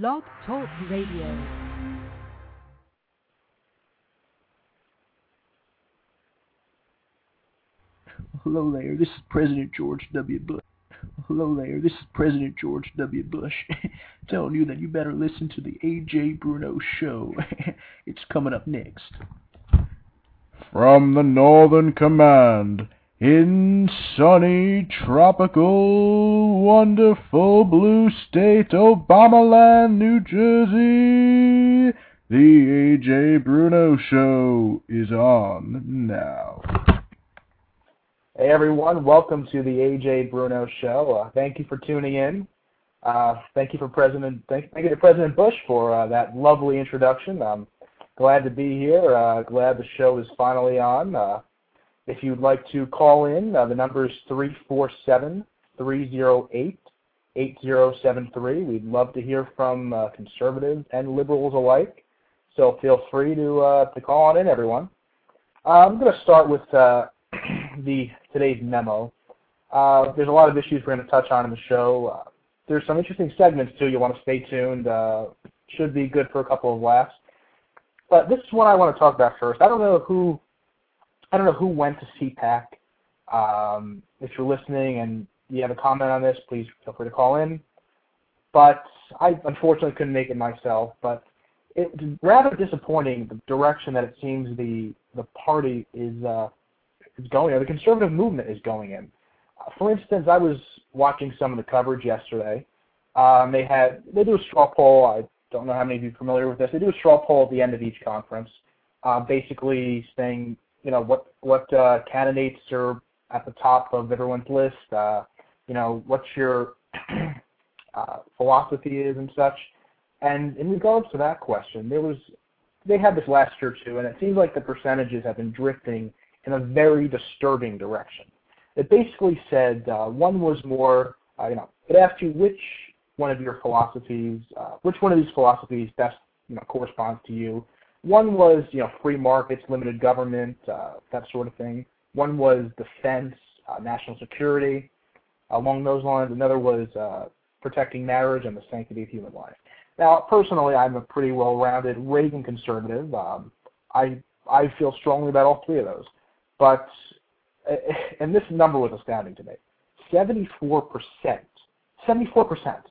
Blog Talk Radio. Hello there, this is President George W. Bush. Hello there, this is President George W. Bush telling you that you better listen to the Ajay Bruno show. it's coming up next. From the Northern Command, in sunny, tropical, wonderful blue state, Obamaland, New Jersey, the Ajay Bruno show is on now. Hey everyone, welcome to the Ajay Bruno Show. Uh, thank you for tuning in. Uh, thank you for President, thank, thank you to President Bush for uh, that lovely introduction. I'm glad to be here. Uh, glad the show is finally on. Uh, if you'd like to call in, uh, the number is 347-308-8073. We'd love to hear from conservatives and liberals alike. So feel free to to call on in, everyone. I'm going to start with the today's memo. Uh, there's a lot of issues we're going to touch on in the show. Uh, there's some interesting segments too. You'll want to stay tuned. Uh, should be good for a couple of laughs. But this is what I want to talk about first. I don't know who, I don't know who went to CPAC. Um, if you're listening and you have a comment on this, please feel free to call in. But I unfortunately couldn't make it myself. But it's rather disappointing the direction that it seems the the party is uh, is going, or the conservative movement is going in. Uh, for instance, I was watching some of the coverage yesterday. Um, they had they do a straw poll. I don't know how many of you are familiar with this. They do a straw poll at the end of each conference, uh, basically saying you know what what uh, candidates are at the top of everyone's list. Uh, you know what's your uh, philosophy is and such. And in regards to that question, there was they had this last year too, and it seems like the percentages have been drifting in a very disturbing direction. It basically said uh, one was more, uh, you know, it asked you which one of your philosophies, uh, which one of these philosophies best, you know, corresponds to you. One was, you know, free markets, limited government, uh, that sort of thing. One was defense, uh, national security, along those lines. Another was uh, protecting marriage and the sanctity of human life. Now, personally, I'm a pretty well-rounded Reagan conservative. Um, I I feel strongly about all three of those. But, and this number was astounding to me, 74%, 74%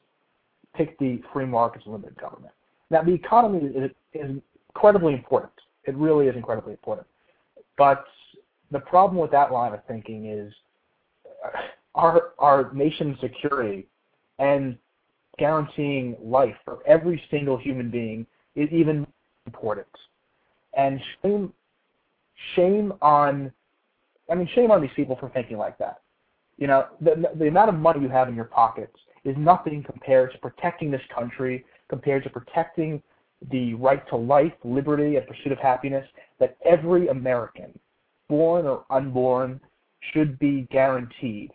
picked the free markets and limited government. Now, the economy is, is incredibly important. It really is incredibly important. But the problem with that line of thinking is uh, our, our nation's security and guaranteeing life for every single human being is even more important. And shame, shame on I mean, shame on these people for thinking like that. You know, the, the amount of money you have in your pockets is nothing compared to protecting this country, compared to protecting the right to life, liberty, and pursuit of happiness that every American, born or unborn, should be guaranteed.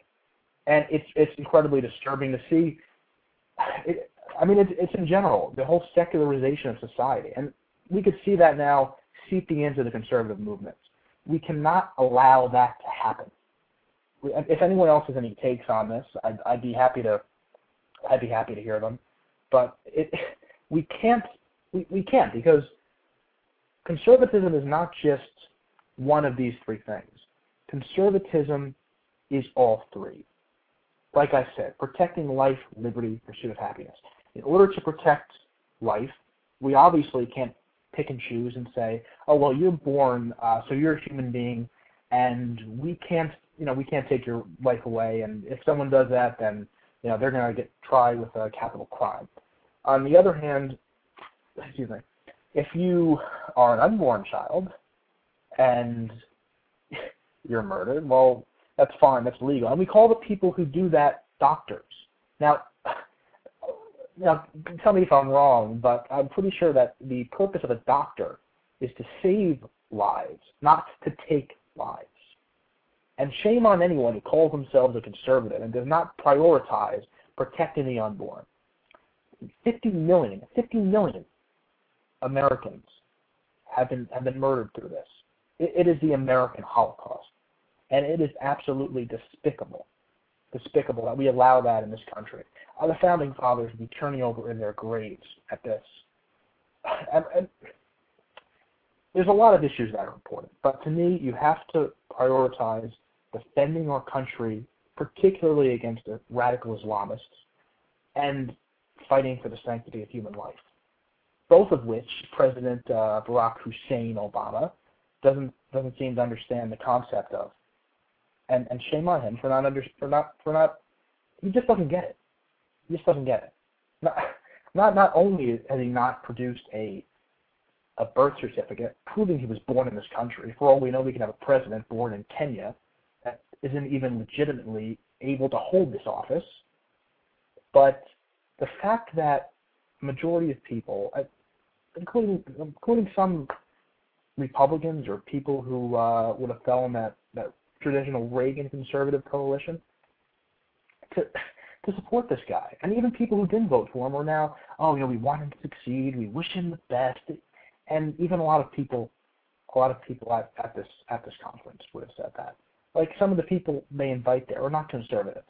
And it's it's incredibly disturbing to see. It, I mean, it's, it's in general the whole secularization of society, and we could see that now seeping into the conservative movements we cannot allow that to happen. If anyone else has any takes on this, I'd, I'd be happy to I'd be happy to hear them. But it we can't we, we can't because conservatism is not just one of these three things. Conservatism is all three. Like I said, protecting life, liberty, pursuit of happiness. In order to protect life, we obviously can't pick and choose and say, oh well, you're born, uh, so you're a human being, and we can't, you know, we can't take your life away. And if someone does that, then you know they're going to get tried with a capital crime. On the other hand, excuse me, if you are an unborn child and you're murdered, well, that's fine, that's legal, and we call the people who do that doctors. Now, now tell me if I'm wrong, but I'm pretty sure that the purpose of a doctor is to save lives, not to take lives. And shame on anyone who calls themselves a conservative and does not prioritize protecting the unborn. 50 million, 50 million Americans have been have been murdered through this. it, it is the American Holocaust, and it is absolutely despicable, despicable that we allow that in this country. Are the founding fathers be turning over in their graves at this. And, and there's a lot of issues that are important, but to me, you have to prioritize defending our country, particularly against the radical Islamists, and fighting for the sanctity of human life. Both of which President uh, Barack Hussein Obama doesn't doesn't seem to understand the concept of, and and shame on him for not under for not for not he just doesn't get it. He just doesn't get it. Not not not only has he not produced a a birth certificate proving he was born in this country. For all we know, we can have a president born in Kenya that isn't even legitimately able to hold this office. But the fact that majority of people, uh, including including some Republicans or people who uh, would have fell in that, that traditional Reagan conservative coalition, to to support this guy, and even people who didn't vote for him are now, oh, you know, we want him to succeed, we wish him the best, and even a lot of people, a lot of people at, at this at this conference would have said that. Like some of the people they invite there are not conservatives.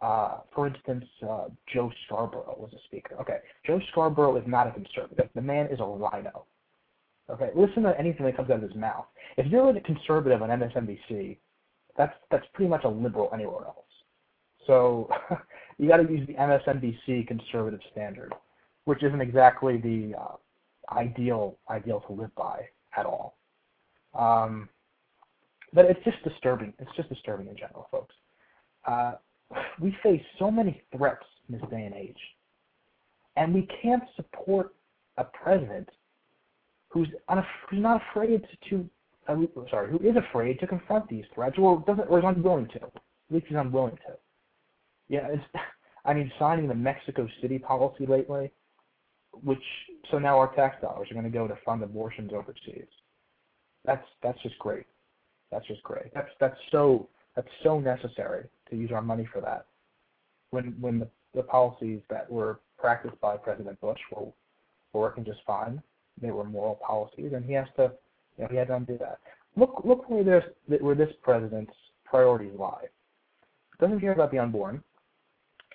Uh, for instance, uh, Joe Scarborough was a speaker. Okay, Joe Scarborough is not a conservative. The man is a RINO. Okay, listen to anything that comes out of his mouth. If you're a conservative on MSNBC, that's that's pretty much a liberal anywhere else. So you got to use the MSNBC conservative standard, which isn't exactly the uh, ideal ideal to live by at all. Um, but it's just disturbing. It's just disturbing in general, folks. Uh, we face so many threats in this day and age, and we can't support a president who's, who's not afraid to, uh, sorry, who is afraid to confront these threats, or doesn't, or is unwilling to. At least he's unwilling to. Yeah, it's, I mean, signing the Mexico City policy lately, which so now our tax dollars are going to go to fund abortions overseas. That's that's just great. That's just great. That's that's so that's so necessary to use our money for that. When when the, the policies that were practiced by President Bush were, were working just fine, they were moral policies, and he has to, you know, he had to undo that. Look look where this where this president's priorities lie. Doesn't care about the unborn,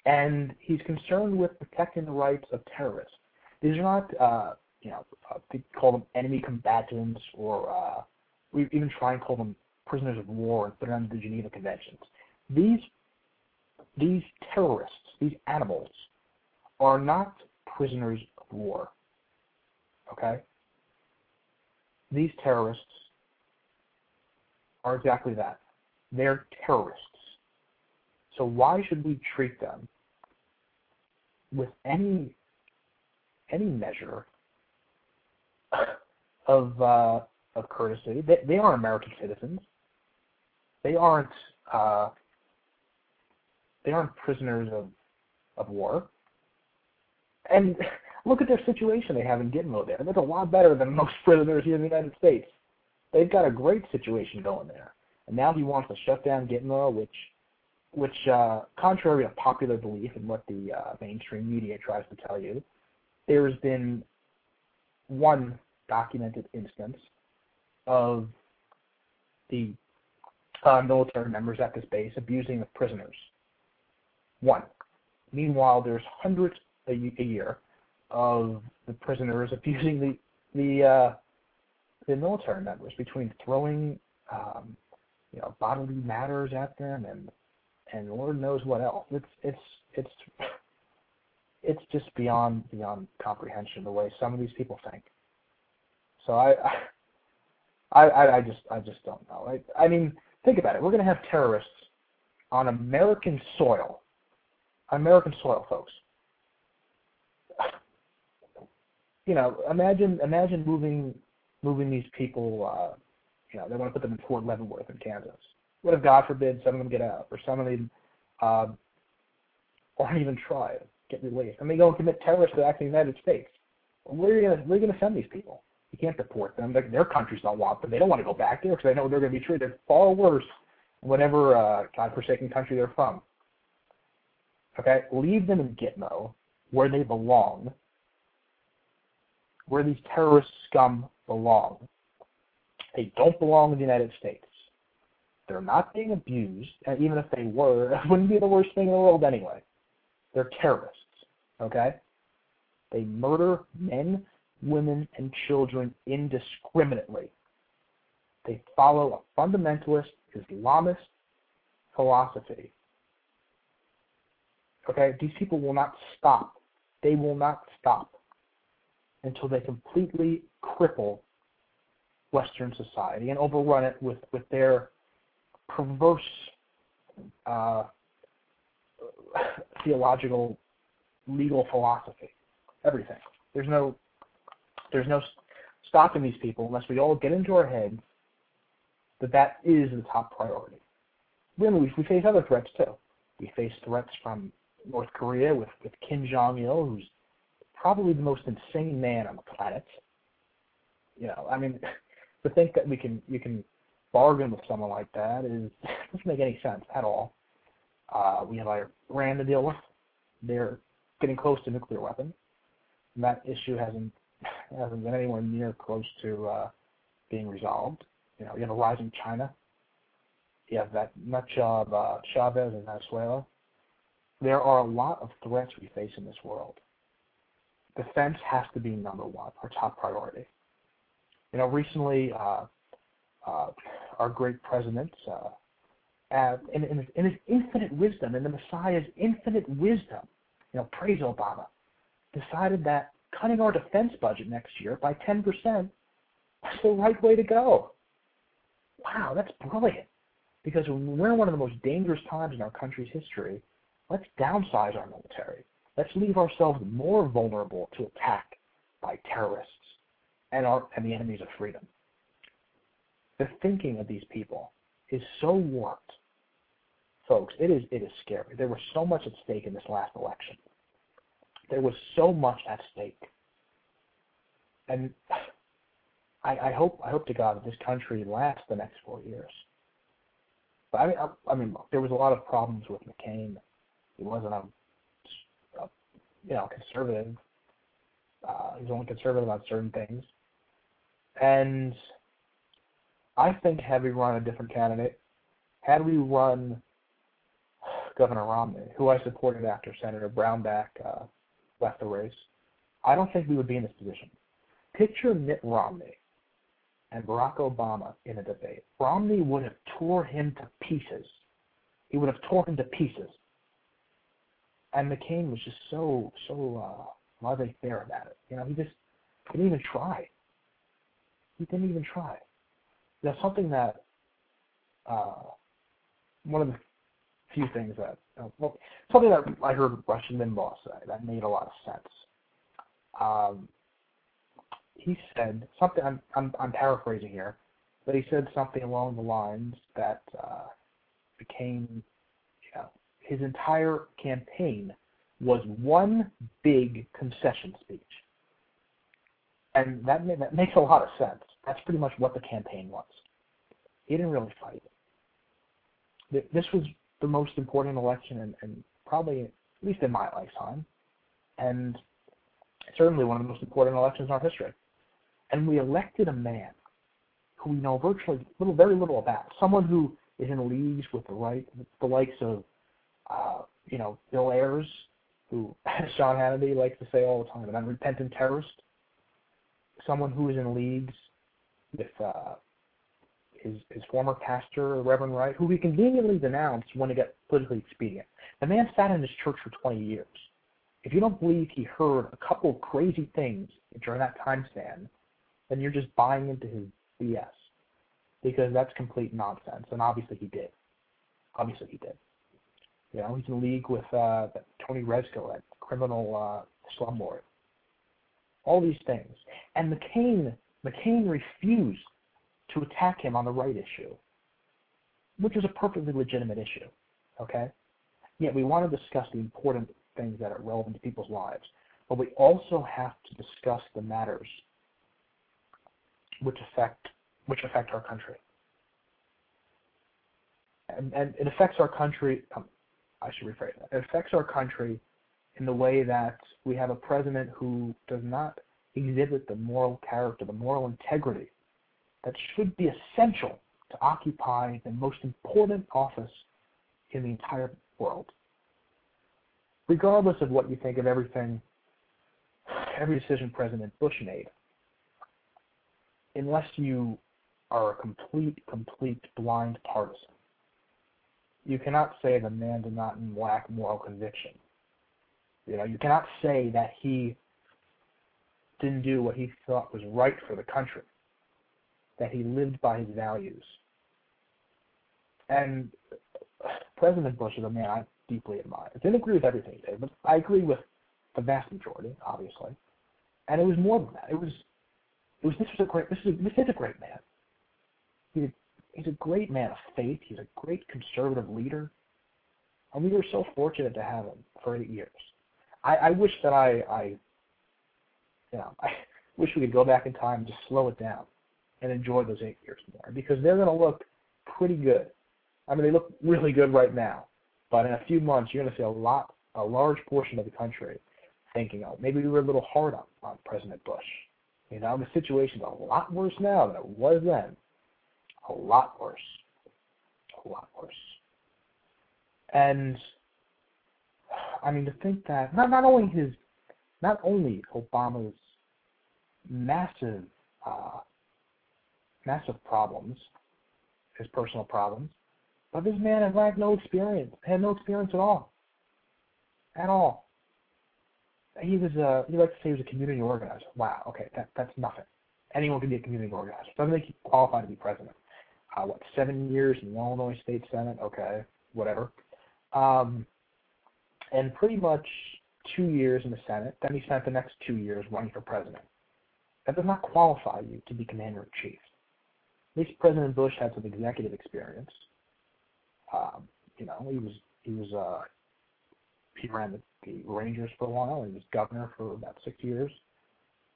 and he's concerned with protecting the rights of terrorists. These are not, uh, you know, uh, they call them enemy combatants, or uh, we even try and call them prisoners of war and put it under the Geneva Conventions. These these terrorists, these animals, are not prisoners of war. Okay? These terrorists are exactly that. They're terrorists. So why should we treat them with any any measure of uh, of courtesy? They, they are American citizens. They aren't uh, they aren't prisoners of of war. And look at their situation they have in Gitmo there. That's a lot better than most prisoners here in the United States. They've got a great situation going there. And now he wants to shut down Gitmo, which which, uh, contrary to popular belief and what the uh, mainstream media tries to tell you, there has been one documented instance of the uh, military members at this base abusing the prisoners. One. Meanwhile, there's hundreds a, a year of the prisoners abusing the the uh, the military members between throwing um, you know bodily matters at them and and Lord knows what else. It's it's it's it's just beyond beyond comprehension the way some of these people think. So I I I, I just I just don't know. I I mean, think about it. We're going to have terrorists on American soil, American soil, folks. You know, imagine imagine moving moving these people. Uh, you know, they want to put them in Fort Leavenworth in Kansas what if, God forbid, some of them get out, or some of them, uh, or even to get released, and they go and commit terrorist attacks in the United States? Where are you gonna, where are you going to send these people? You can't deport them. Their, their countries don't want them. They don't want to go back there because they know they're going to be treated far worse whatever uh, God-forsaken country they're from. Okay, leave them in Gitmo, where they belong, where these terrorist scum belong. They don't belong in the United States. They're not being abused, and even if they were, it wouldn't be the worst thing in the world anyway. They're terrorists, okay? They murder men, women, and children indiscriminately. They follow a fundamentalist Islamist philosophy. Okay? These people will not stop. They will not stop until they completely cripple Western society and overrun it with, with their perverse uh, theological, legal philosophy. Everything. There's no, there's no stopping these people unless we all get into our heads that that is the top priority. We, we face other threats too. We face threats from North Korea with, with Kim Jong Il, who's probably the most insane man on the planet. You know, I mean, to think that we can you can bargain with someone like that is doesn't make any sense at all. Uh, we have Iran to deal with. They're getting close to nuclear weapons. And that issue hasn't hasn't been anywhere near close to uh, being resolved. You know, you have a rising China. You have that nut job uh, Chavez in Venezuela. There are a lot of threats we face in this world. Defense has to be number one, our top priority. You know, recently, uh, uh, our great president, uh, uh, in, in, in his infinite wisdom, in the Messiah's infinite wisdom, you know, praise Obama, decided that cutting our defense budget next year by 10% was the right way to go. Wow, that's brilliant. Because we're in one of the most dangerous times in our country's history, let's downsize our military. Let's leave ourselves more vulnerable to attack by terrorists and, our, and the enemies of freedom. The thinking of these people is so warped. Folks, it is, it is scary. There was so much at stake in this last election. There was so much at stake. And I, I hope I hope to God that this country lasts the next four years. But I mean, I, I mean, look, there was a lot of problems with McCain. He wasn't a, a you know conservative. Uh, he only conservative on certain things. And I think had we run a different candidate, had we run Governor Romney, who I supported after Senator Brownback uh, left the race, I don't think we would be in this position. Picture Mitt Romney and Barack Obama in a debate. Romney would have tore him to pieces. He would have torn him to pieces. And McCain was just so so uh, laissez-faire about it. You know, he just didn't even try. He didn't even try. That's something that uh, one of the few things that uh, well, something that I heard Rush Limbaugh say that made a lot of sense. Um, he said something. I'm, I'm I'm paraphrasing here, but he said something along the lines that uh, became, his entire campaign was one big concession speech, and that that makes a lot of sense. That's pretty much what the campaign was. He didn't really fight. This was the most important election, and, probably at least in my lifetime, and certainly one of the most important elections in our history. And we elected a man who we know virtually little, very little about, someone who is in leagues with the right, the likes of, uh, you know, Bill Ayers, who Sean Hannity likes to say all the time, an unrepentant terrorist, someone who is in leagues with uh, his, his former pastor, Reverend Wright, who he conveniently denounced when it got politically expedient. The man sat in his church for 20 years. If you don't believe he heard a couple of crazy things during that time span, then you're just buying into his BS. Because that's complete nonsense, and obviously he did. Obviously he did. You know, he's in league with uh, Tony Rezko, that criminal uh, slumlord. All these things. And McCain, McCain refused to attack him on the right issue, which is a perfectly legitimate issue. Okay? Yet we want to discuss the important things that are relevant to people's lives, but we also have to discuss the matters which affect which affect our country. And, and it affects our country. Um, I should rephrase that. It affects our country in the way that we have a president who does not exhibit the moral character, the moral integrity that should be essential to occupy the most important office in the entire world. regardless of what you think of everything, every decision President Bush made, unless you are a complete, complete blind partisan, you cannot say the man did not lack moral conviction. You know, you cannot say that he didn't do what he thought was right for the country, that he lived by his values. And President Bush is a man I deeply admire. I didn't agree with everything he did, but I agree with the vast majority, obviously. And it was more than that. It was, it was this was a great, this is this is a great man. He's a, great man of faith. He's a great conservative leader, and we were so fortunate to have him for eight years. I, I wish that I, I, you know, I wish we could go back in time and just slow it down and enjoy those eight years more because they're going to look pretty good. I mean, they look really good right now, but in a few months, you're going to see a lot, a large portion of the country thinking, oh, maybe we were a little hard on, on President Bush. You know, the situation's a lot worse now than it was then. A lot worse. A lot worse. And I mean, to think that not not only his, not only Obama's massive, uh, massive problems, his personal problems, but this man had lacked no experience, had no experience at all, at all. He was a, he likes to say he was a community organizer. Wow, okay, that that's nothing. Anyone can be a community organizer. Doesn't make you qualify to be president. Uh, what, seven years in the Illinois State Senate? Okay, whatever. Um, and pretty much two years in the Senate. Then he spent the next two years running for president. That does not qualify you to be commander in chief. At least President Bush had some executive experience. Um, you know, he was he was uh, he ran the, the Rangers for a while. He was governor for about six years,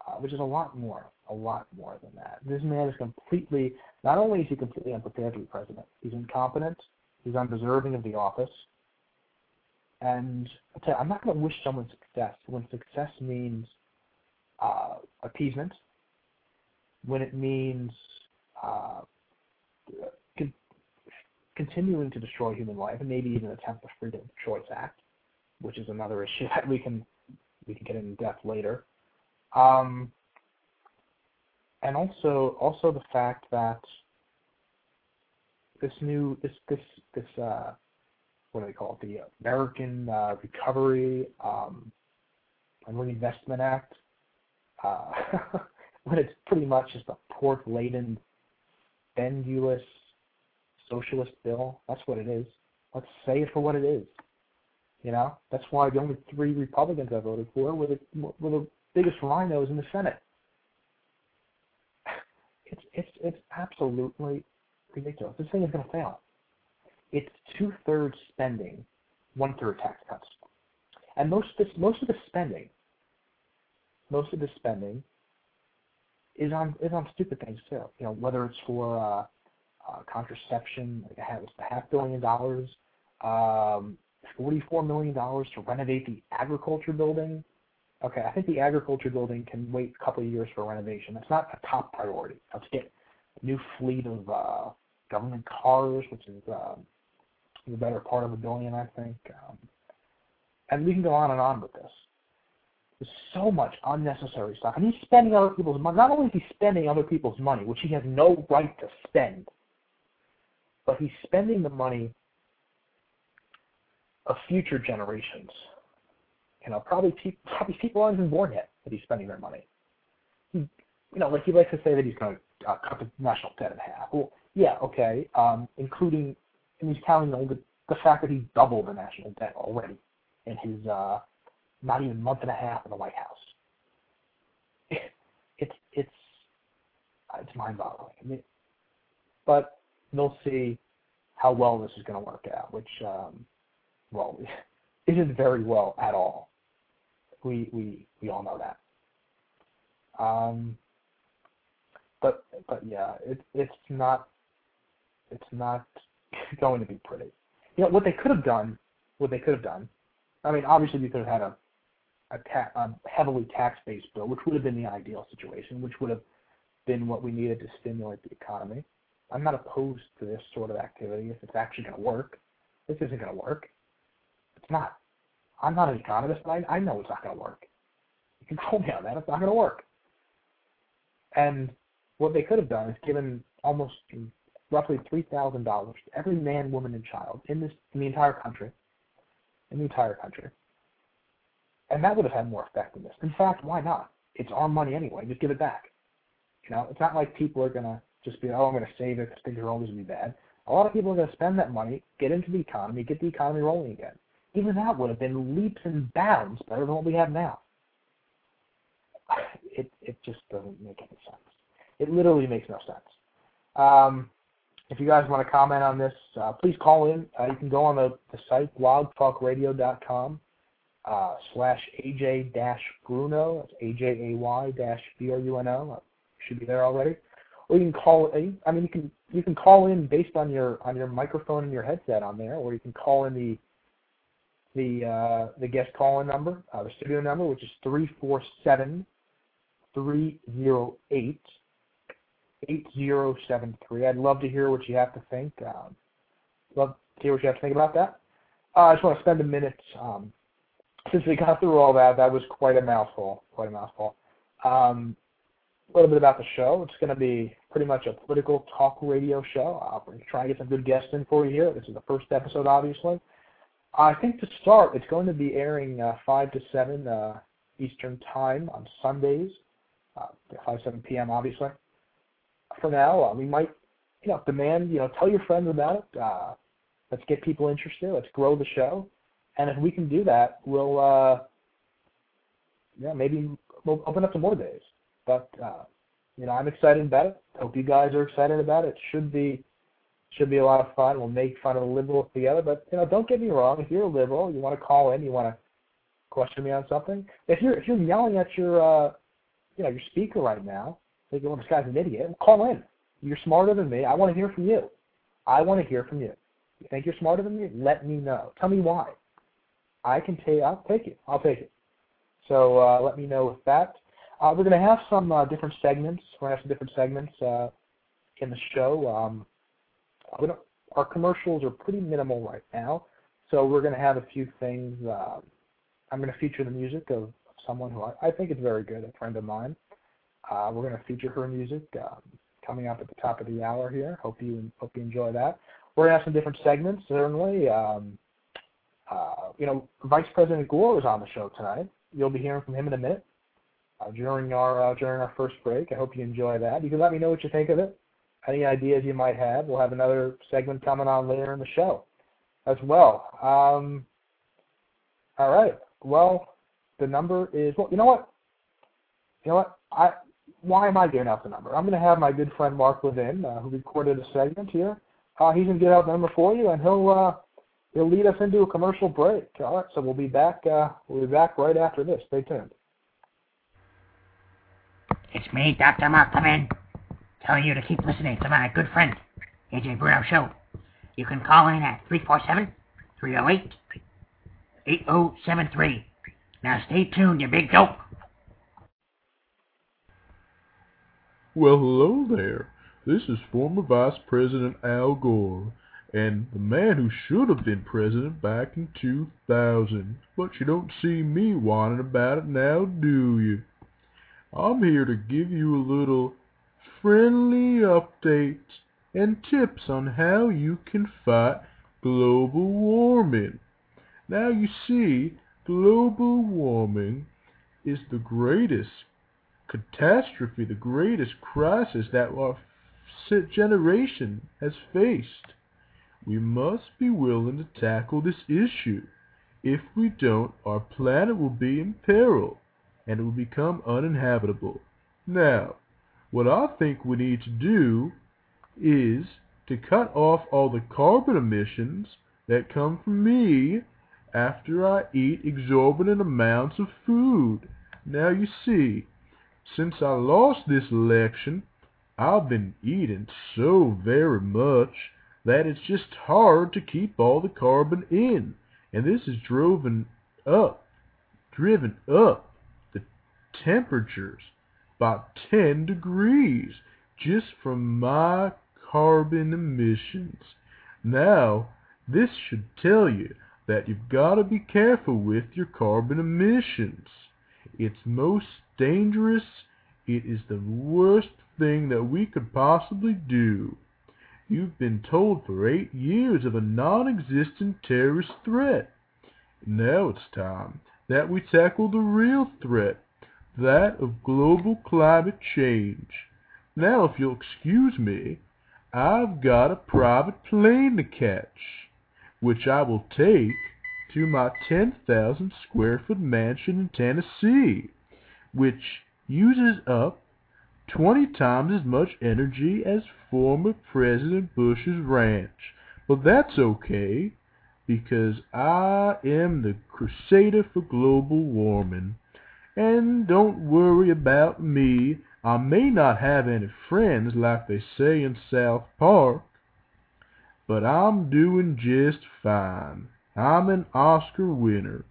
uh, which is a lot more, a lot more than that. This man is completely. Not only is he completely unprepared to be president, he's incompetent. He's undeserving of the office. And I I'm not going to wish someone success when success means uh, appeasement, when it means uh, con- continuing to destroy human life, and maybe even attempt the Freedom of Choice Act, which is another issue that we can we can get in depth later. Um, and also also the fact that this new this this this uh, what do they call it? The American uh, Recovery um, and Reinvestment Act, uh, when it's pretty much just a pork-laden, bendulous socialist bill. That's what it is. Let's say it for what it is. You know, that's why the only three Republicans I voted for were the were the biggest RINOs in the Senate. It's it's it's absolutely ridiculous. This thing is going to fail it's two thirds spending, one third tax cuts. And most of this, most of the spending, most of the spending is on is on stupid things too. You know, whether it's for uh, uh, contraception, like half, it's a half billion dollars, um, forty-four million dollars to renovate the agriculture building. Okay, I think the agriculture building can wait a couple of years for renovation. That's not a top priority. Let's get a new fleet of uh, government cars, which is um, the better part of a billion, I think. Um, and we can go on and on with this. There's so much unnecessary stuff. And he's spending other people's money. Not only is he spending other people's money, which he has no right to spend, but he's spending the money of future generations. You know, probably, pe- probably people aren't even born yet that he's spending their money. He, you know, like he likes to say that he's going to uh, cut the national debt in half. Well, yeah, okay, um, including and he's counting the, the fact that he doubled the national debt already in his uh, not even month and a half in the White House. it's it's it's mind-boggling. I mean, but they'll see how well this is going to work out, which um, well isn't very well at all. We we we all know that. Um, but but yeah, it it's not it's not going to be pretty. You know what they could have done. What they could have done. I mean, obviously we could have had a a, ta- a heavily tax-based bill, which would have been the ideal situation, which would have been what we needed to stimulate the economy. I'm not opposed to this sort of activity if it's actually going to work. This isn't going to work. It's not. I'm not an economist, but I, I know it's not going to work. You can call me on that. It's not going to work. And what they could have done is given almost roughly three thousand dollars to every man, woman, and child in this in the entire country, in the entire country, and that would have had more effectiveness. In fact, why not? It's our money anyway. Just give it back. You know, it's not like people are gonna just be, oh, I'm gonna save it because things are always gonna be bad. A lot of people are gonna spend that money, get into the economy, get the economy rolling again. Even that would have been leaps and bounds better than what we have now. It it just doesn't make any sense. It literally makes no sense. Um, if you guys want to comment on this, uh, please call in. Uh, you can go on the, the site blogtalkradio.com uh, slash Ajay dash Bruno. That's A J A Y dash B R U N O. Should be there already. Or you can call. I mean, you can you can call in based on your on your microphone and your headset on there, or you can call in the the uh, the guest call in number, uh, the studio number, which is three four seven three zero eight 8073. I'd love to hear what you have to think. Um, love to hear what you have to think about that. Uh, I just want to spend a minute, um, since we got through all that, that was quite a mouthful, quite a mouthful. Um, a little bit about the show. It's going to be pretty much a political talk radio show. Uh, we're going to get some good guests in for you here. This is the first episode, obviously. I think to start, it's going to be airing uh, 5 to 7 uh, Eastern Time on Sundays, uh, 5 7 p.m. obviously for now. Uh, we might, you know, demand, you know, tell your friends about it. Uh, let's get people interested. Let's grow the show. And if we can do that, we'll, uh, yeah, maybe we'll open up to more days. But, uh, you know, I'm excited about it. Hope you guys are excited about it. Should be, should be a lot of fun. We'll make fun of the liberals together. But, you know, don't get me wrong. If you're a liberal, you want to call in, you want to question me on something. If you're, if you're yelling at your, uh, you know, your speaker right now, thinking, well, this guy's an idiot, call in. You're smarter than me. I want to hear from you. I want to hear from you. You think you're smarter than me? Let me know. Tell me why. I can take. I'll take it. I'll take it. So uh, let me know with that. Uh, we're going to have some uh, different segments. We're going to have some different segments uh, in the show. Um, our commercials are pretty minimal right now, so we're going to have a few things. Uh, I'm going to feature the music of someone who I, I think is very good, a friend of mine. Uh, we're going to feature her music um, coming up at the top of the hour here. Hope you hope you enjoy that. We're going to have some different segments, certainly. Um, uh, you know, Vice President Gore is on the show tonight. You'll be hearing from him in a minute uh, during our uh, during our first break. I hope you enjoy that. You can let me know what you think of it. Any ideas you might have. We'll have another segment coming on later in the show as well. Um, all right. Well, the number is well. You know what? You know what? I why am I giving out the number? I'm going to have my good friend Mark Levin, uh, who recorded a segment here. Uh, he's going to get out the number for you, and he'll uh, he'll lead us into a commercial break. All right, so we'll be back. Uh, we'll be back right after this. Stay tuned. It's me, Dr. Mark Levin, telling you to keep listening to my good friend Ajay Bruno Show. You can call in at 347 308 8073. Now stay tuned, you big dope. Well, hello there. This is former Vice President Al Gore, and the man who should have been president back in 2000. But you don't see me whining about it now, do you? I'm here to give you a little friendly updates and tips on how you can fight global warming. Now, you see, global warming is the greatest catastrophe, the greatest crisis that our generation has faced. We must be willing to tackle this issue. If we don't, our planet will be in peril and it will become uninhabitable. Now, what I think we need to do is to cut off all the carbon emissions that come from me after I eat exorbitant amounts of food. Now you see, since I lost this election, I've been eating so very much that it's just hard to keep all the carbon in. And this has driven up, driven up the temperatures by 10 degrees just from my carbon emissions. Now, this should tell you that you've got to be careful with your carbon emissions. It's most dangerous. It is the worst thing that we could possibly do. You've been told for eight years of a non-existent terrorist threat. Now it's time that we tackle the real threat, that of global climate change. Now, if you'll excuse me, I've got a private plane to catch, which I will take to my 10,000 square foot mansion in Tennessee, which uses up 20 times as much energy as former President Bush's ranch. But that's okay, because I am the crusader for global warming. And don't worry about me. I may not have any friends like they say in South Park, but I'm doing just fine. I'm an Oscar winner.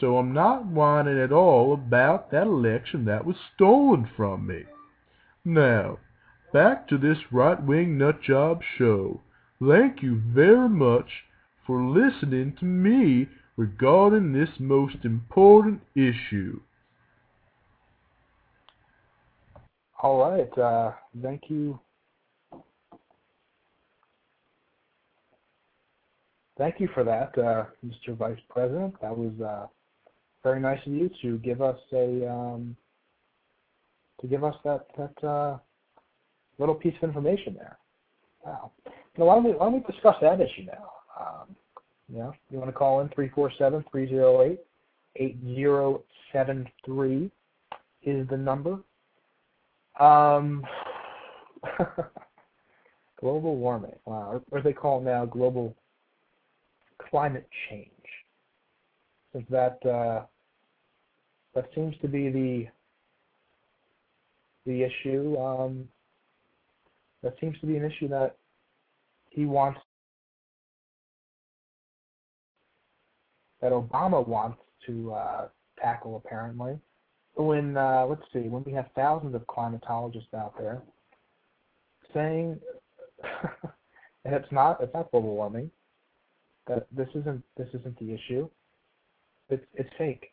So I'm not whining at all about that election that was stolen from me. Now, back to this right-wing nutjob show. Thank you very much for listening to me regarding this most important issue. All right. Uh, thank you. Thank you for that, uh, Mr. Vice President. That was uh, very nice of you to give us a um, to give us that that uh, little piece of information there. Wow. Now, why don't we why don't we discuss that issue now? Um, you you want to call in 347-308-8073 is the number. Um, global warming. Wow. Or, as they call it now, global climate change. Since that uh, that seems to be the the issue. Um, that seems to be an issue that he wants that Obama wants to uh, tackle apparently. When uh, let's see, when we have thousands of climatologists out there saying and it's not it's not global warming, that this isn't this isn't the issue. It's it's fake.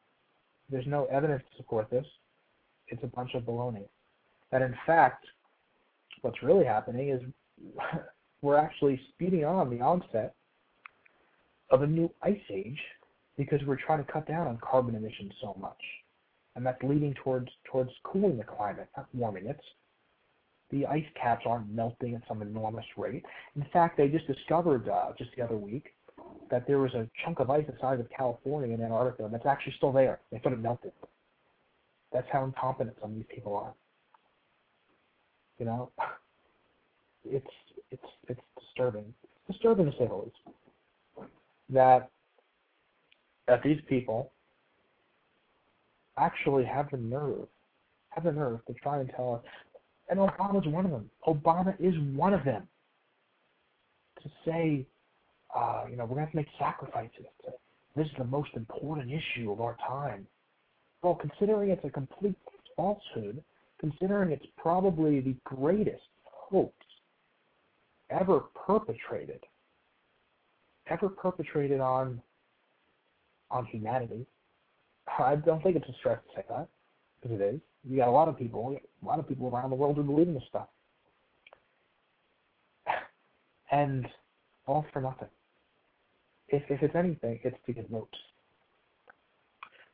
There's no evidence to support this. It's a bunch of baloney. That in fact, what's really happening is we're actually speeding on the onset of a new ice age because we're trying to cut down on carbon emissions so much. And that's leading towards towards cooling the climate, not warming it. The ice caps aren't melting at some enormous rate. In fact, they just discovered uh, just the other week that there was a chunk of ice the size of California in Antarctica, that's actually still there. They thought it melted. That's how incompetent some of these people are. You know, it's it's it's disturbing. It's disturbing to say the least. That that these people actually have the nerve, have the nerve to try and tell us, and Obama's one of them. Obama is one of them. To say, uh, you know, we're going to have to make sacrifices. This is the most important issue of our time. Well, considering it's a complete falsehood, considering it's probably the greatest hoax ever perpetrated, ever perpetrated on on humanity. I don't think it's a stretch to say that, because it is. You got a lot of people, a lot of people around the world who believe in this stuff, and all for nothing. If if it's anything, it's to get votes.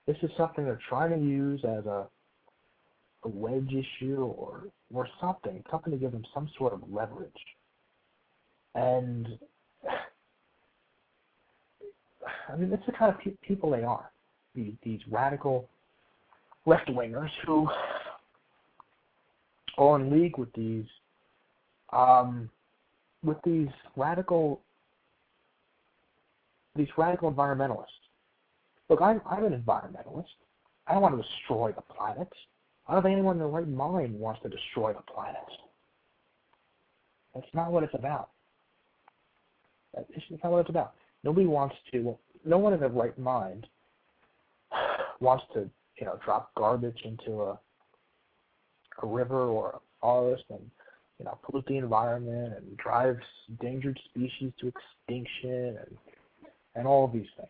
This is something they're trying to use as a a wedge issue or or something, something to give them some sort of leverage. And I mean, that's the kind of pe- people they are. These, these radical left wingers who are in league with these um, with these radical these radical environmentalists. Look, I'm, I'm an environmentalist. I don't want to destroy the planet. I don't think anyone in their right mind wants to destroy the planet. That's not what it's about. That's not what it's about. Nobody wants to. No one in their right mind wants to, you know, drop garbage into a a river or a forest and you know pollute the environment and drive endangered species to extinction and and all of these things.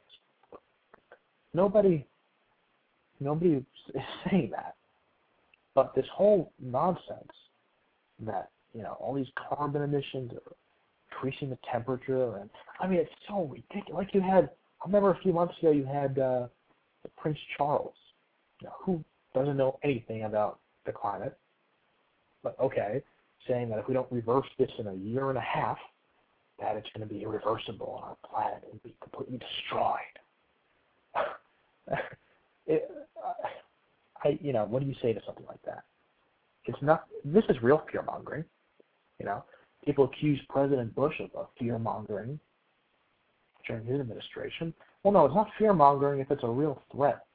Nobody, nobody is saying that. But this whole nonsense that you know all these carbon emissions are increasing the temperature, and I mean it's so ridiculous. Like you had, I remember a few months ago you had uh, Prince Charles, know, who doesn't know anything about the climate, but okay, saying that if we don't reverse this in a year and a half, that it's going to be irreversible on our planet and be completely destroyed. it, I, you know, what do you say to something like that? It's not. This is real fear mongering. You know, people accuse President Bush of, of fear mongering during his administration. Well, no, it's not fear mongering if it's a real threat,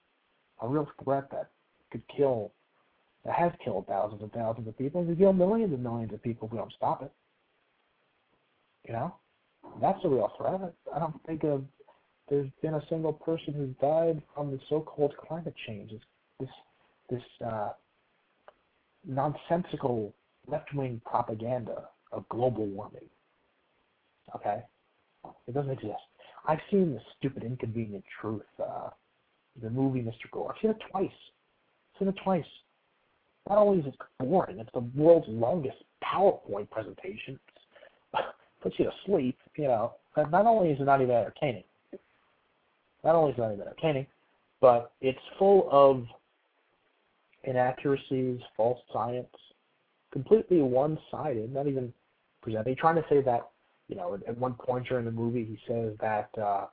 a real threat that could kill, that has killed thousands and thousands of people, and could kill millions and millions of people if we don't stop it. You know, that's a real threat. I don't think of there's been a single person who's died from the so-called climate change. It's this this uh, nonsensical left-wing propaganda of global warming. Okay, it doesn't exist. I've seen the stupid, inconvenient truth, uh, the movie Mr. Gore. I've seen it twice. I've seen it twice. Not only is it boring, it's the world's longest PowerPoint presentation. puts you to sleep, you know. But not only is it not even entertaining, not only is it not even entertaining, but it's full of inaccuracies, false science, completely one-sided, not even presenting. Trying to say that, you know, at, one point during the movie, he says that, uh,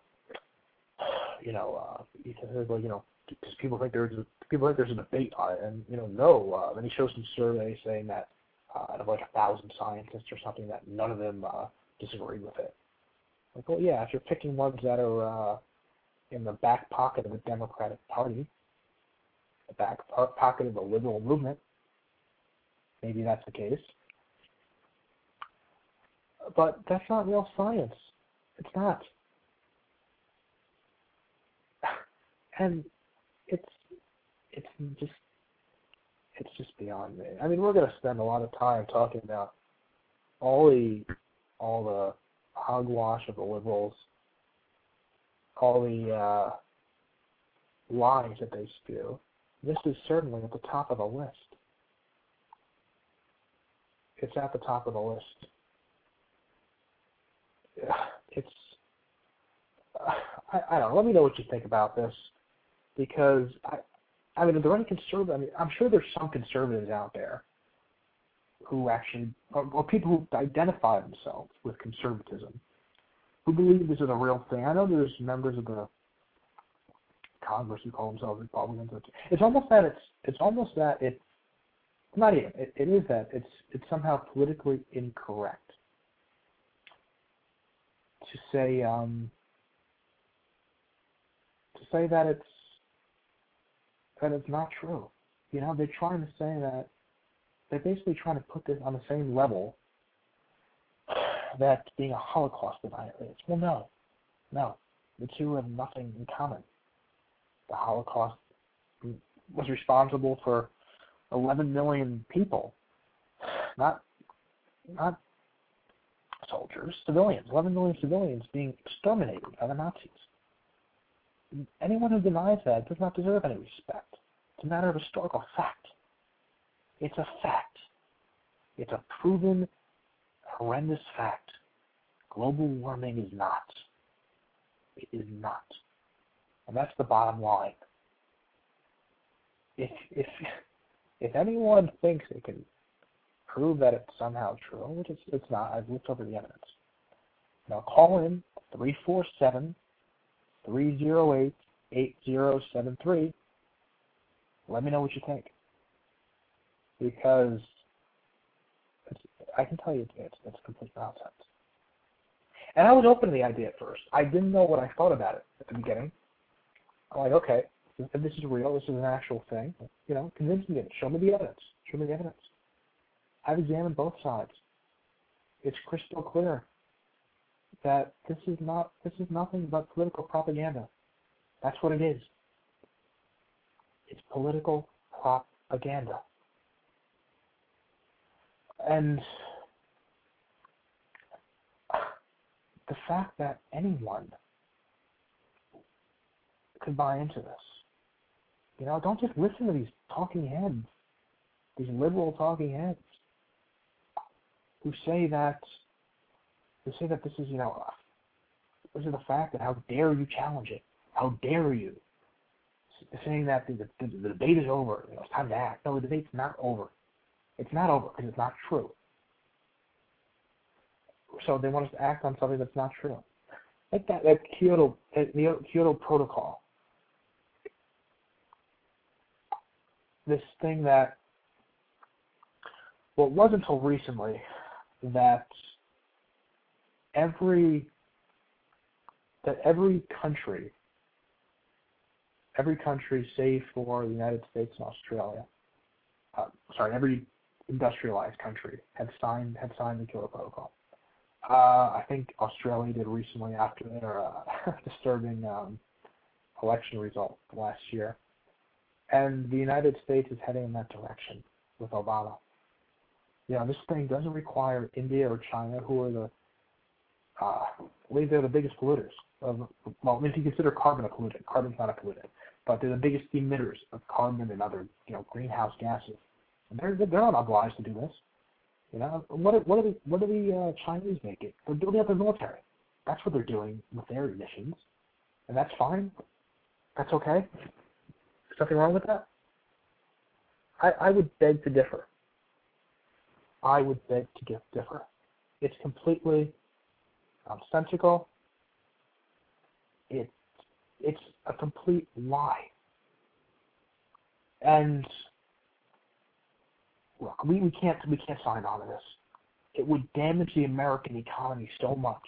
you know, uh, he says, well, you know, because people think there's a, people think there's a debate on it, and you know, no. Uh, then he shows some surveys saying that uh, out of like a thousand scientists or something, that none of them uh, disagree with it. Like, well, yeah, if you're picking ones that are uh, in the back pocket of the Democratic Party, the back pocket of the liberal movement. Maybe that's the case. But that's not real science. It's not. And it's it's just it's just beyond me. I mean, we're going to spend a lot of time talking about all the all the hogwash of the liberals, all the uh, lies that they spew, this is certainly at the top of the list. It's at the top of the list. It's, I, I don't know. Let me know what you think about this, because I, I mean, are there any conservative? I mean, I'm sure there's some conservatives out there who actually, or, or people who identify themselves with conservatism, who believe this is a real thing. I know there's members of the Congress who call themselves Republicans. It's almost that it's it's almost that it's not even it, it is that it's it's somehow politically incorrect to say um, to say that it's that it's not true. You know, they're trying to say that they're basically trying to put this on the same level that being a Holocaust denier is. Well, no, no, the two have nothing in common the Holocaust was responsible for 11 million people, not not soldiers, civilians, 11 million civilians being exterminated by the Nazis. Anyone who denies that does not deserve any respect. It's a matter of historical fact. It's a fact. It's a proven, horrendous fact. Global warming is not. It is not. And that's the bottom line. If if if anyone thinks they can prove that it's somehow true, which it's, it's not, I've looked over the evidence. Now call in 347 308 8073. Let me know what you think. Because I can tell you it's, it's complete nonsense. And I was open to the idea at first. I didn't know what I thought about it at the beginning. I'm like, okay, if this is real, this is an actual thing, you know, convince me. Show me the evidence. Show me the evidence. I've examined both sides. It's crystal clear that this is not this is nothing but political propaganda. That's what it is. It's political propaganda. And the fact that anyone could buy into this. You know, don't just listen to these talking heads, these liberal talking heads, who say that who say that this is, you know, this is the fact that how dare you challenge it? How dare you? Saying that the, the, the debate is over, you know, it's time to act. No, the debate's not over. It's not over because it's not true. So they want us to act on something that's not true. Like that, that Kyoto, that Kyoto Protocol. This thing that, well, it wasn't until recently that every that every country, every country save for the United States and Australia, uh, sorry, every industrialized country had signed had signed the Kyoto Protocol. Uh, I think Australia did recently after their uh, disturbing um, election result last year, and the United States is heading in that direction with Obama. You know, this thing doesn't require India or China, who are the uh, I believe they're the biggest polluters of, well, if you consider carbon a pollutant, carbon's not a pollutant, but they're the biggest emitters of carbon and other, you know, greenhouse gases. And they're, they're not obliged to do this. You know, what are, what are the, what are the uh, Chinese making? They're building up their military. That's what they're doing with their emissions. And that's fine. That's okay. There's nothing wrong with that. I, I would beg to differ. I would beg to differ. It's completely nonsensical. It, it's a complete lie. And look, we, we can't we can't sign on to this. It would damage the American economy so much.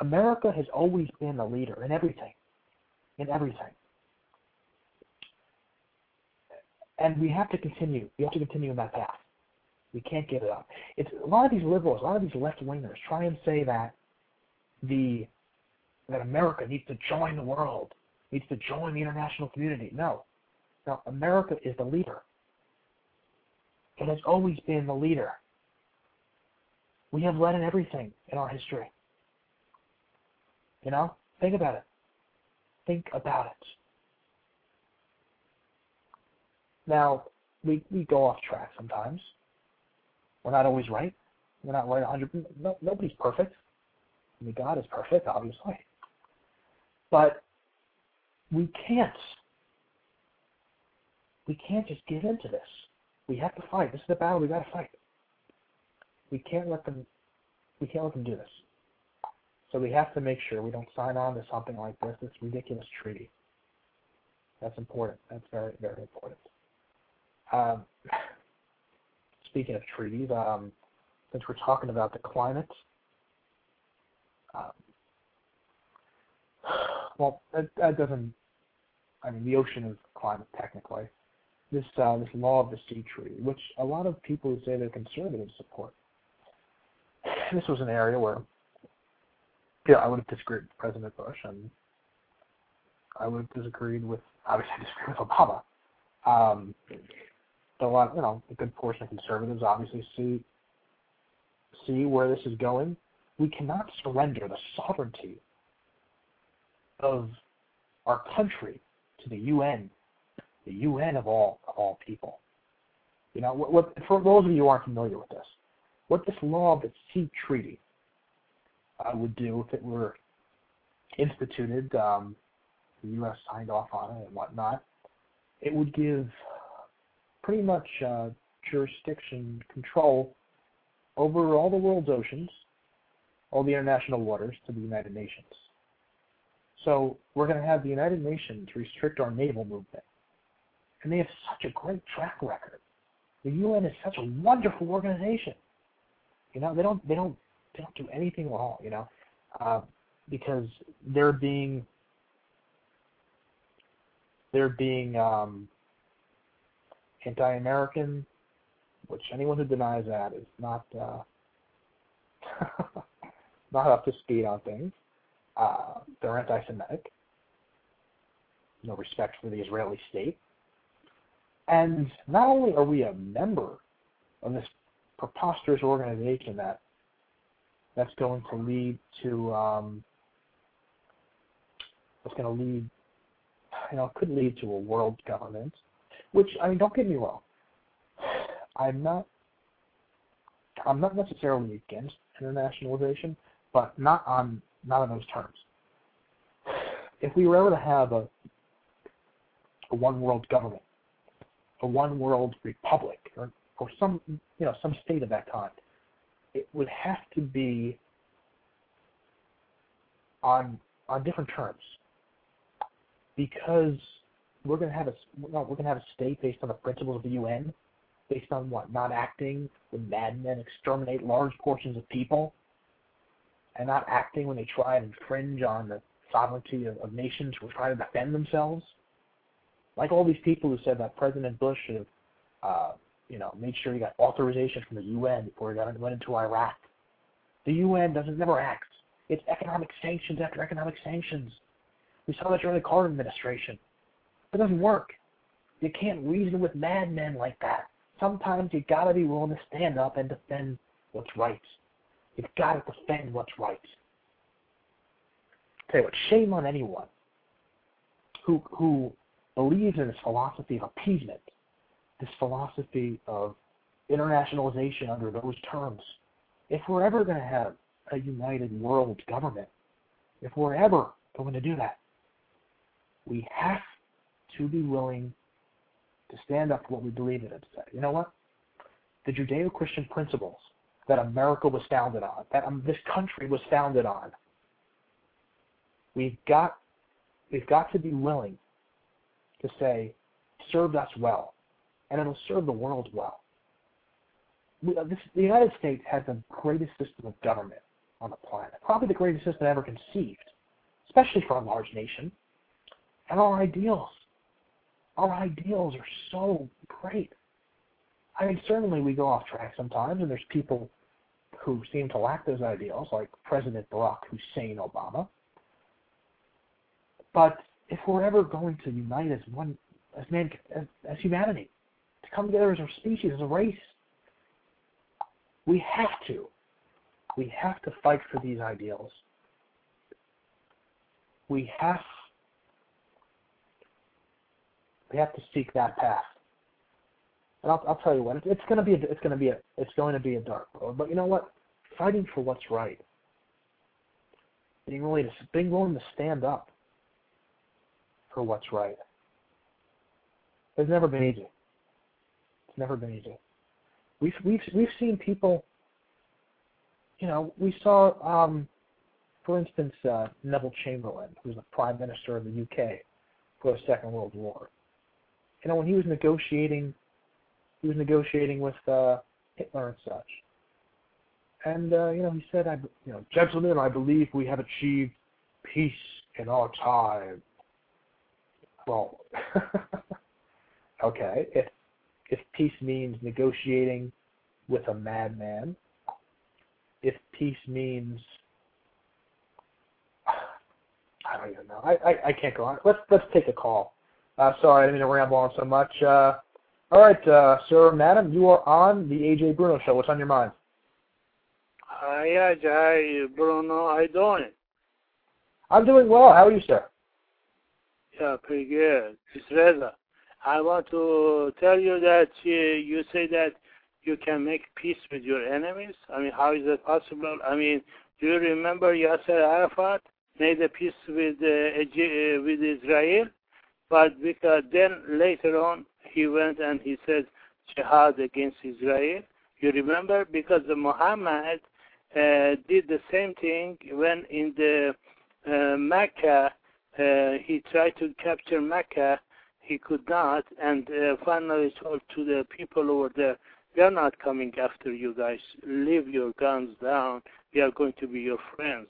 America has always been a leader in everything. In everything. And we have to continue. We have to continue in that path. We can't give it up. It's a lot of these liberals, a lot of these left wingers try and say that the that America needs to join the world, needs to join the international community. No. No, America is the leader. It has always been the leader. We have led in everything in our history. You know? Think about it. Think about it. Now, we, we go off track sometimes. We're not always right. We're not right 100 no, Nobody's perfect. I mean, God is perfect, obviously. But we can't. We can't just give in to this. We have to fight. This is the battle we got to fight. We can't let them. We can't let them do this. So we have to make sure we don't sign on to something like this. This ridiculous treaty. That's important. That's very, very important. Um, speaking of treaties, um, since we're talking about the climate, um, well, that, that doesn't. I mean, the ocean is climate technically. This uh, this law of the sea treaty, which a lot of people who say they're conservative support. This was an area where, yeah, I would have disagreed with President Bush, and I would have disagreed with obviously I disagree with Obama. Um, a lot, you know, a good portion of conservatives obviously see see where this is going we cannot surrender the sovereignty of our country to the UN, the UN of all of all people. You know, what, what for those of you who aren't familiar with this, what this law of the sea treaty uh, would do if it were instituted, um, the U.S. signed off on it and whatnot, it would give pretty much uh, jurisdiction control over all the world's oceans all the international waters to the United Nations. So we're going to have the United Nations restrict our naval movement. And they have such a great track record. The UN is such a wonderful organization. You know, they don't they don't they don't do anything wrong, you know, uh, because they're being they're being um, anti-American, which anyone who denies that is not uh, not up to speed on things. Uh, they're anti-Semitic. No respect for the Israeli state. And not only are we a member of this preposterous organization that that's going to lead to um, that's going to lead you know, could lead to a world government, which I mean, don't get me wrong, I'm not, I'm not necessarily against internationalization, but not on not on those terms. If we were ever to have a a one world government, a one world republic, or or some you know some state of that kind, it would have to be on on different terms because we're going to have a no, we're going to have a state based on the principles of the UN, based on what not acting when madmen exterminate large portions of people, and not acting when they try and infringe on the sovereignty of, of nations who are trying to defend themselves. Like all these people who said that President Bush should have, uh, you know, made sure he got authorization from the UN before he got, went into Iraq. The UN doesn't never act. It's economic sanctions after economic sanctions. We saw that during the Carter administration. It doesn't work. You can't reason with madmen like that. Sometimes you gotta be willing to stand up and defend what's right. You've gotta defend what's right. Tell you what, shame on anyone who who believes in this philosophy of appeasement, this philosophy of internationalization under those terms. If we're ever going to have a united world government, if we're ever going to do that, we have to be willing to stand up for what we believe in and say, you know what? The Judeo-Christian principles that America was founded on, that um, this country was founded on, we've got we've got to be willing to say, served us well, and it'll serve the world well. We, uh, this, the United States has the greatest system of government on the planet, probably the greatest system ever conceived, especially for a large nation. And our ideals, our ideals are so great. I mean, certainly we go off track sometimes, and there's people who seem to lack those ideals, like President Barack Hussein Obama. But if we're ever going to unite as one, as man, as, as humanity, to come together as a species, as a race, we have to. We have to fight for these ideals. We have we have to seek that path. And I'll, I'll tell you what, it's going to be a, it's going to be a it's going to be a dark road. But you know what? Fighting for what's right, being willing to being willing to stand up for what's right. It's never been easy. It's never been easy. We've we've we've seen people. You know, we saw, um, for instance, uh, Neville Chamberlain, who was the Prime Minister of the UK for the Second World War. You know, when he was negotiating, he was negotiating with uh, Hitler and such. And uh, you know, he said, "I, you know, gentlemen, I believe we have achieved peace in our time." Well, okay, if if peace means negotiating with a madman, if peace means I don't even know. I, I, I can't go on. Let's let's take a call. Uh, sorry, I didn't mean to ramble on so much. Uh, all right, uh, sir, madam, you are on the Ajay Bruno show. What's on your mind? Hi, hi, Bruno. How you doing? I'm doing well. How are you, sir? Yeah, pretty good. It's Reza. I want to tell you that uh, you say that you can make peace with your enemies. I mean, how is that possible? I mean, do you remember Yasser Arafat made a peace with uh, uh, with Israel, but because then later on he went and he said jihad against Israel. You remember because the Muhammad uh, did the same thing when in the uh, Mecca uh, he tried to capture Mecca, he could not, and uh, finally told to the people over there, we are not coming after you guys. Leave your guns down. We are going to be your friends.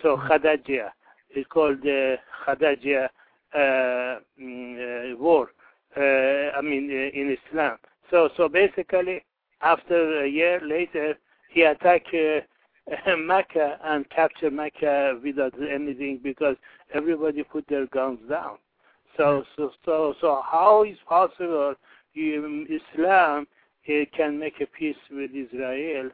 So Khadajia is called uh, war. Uh, I mean, uh, in Islam. So, so basically, after a year later, he attacked uh, Mecca and captured Mecca without anything because everybody put their guns down. So, so, so, so, how is possible Islam can make a peace with Israel,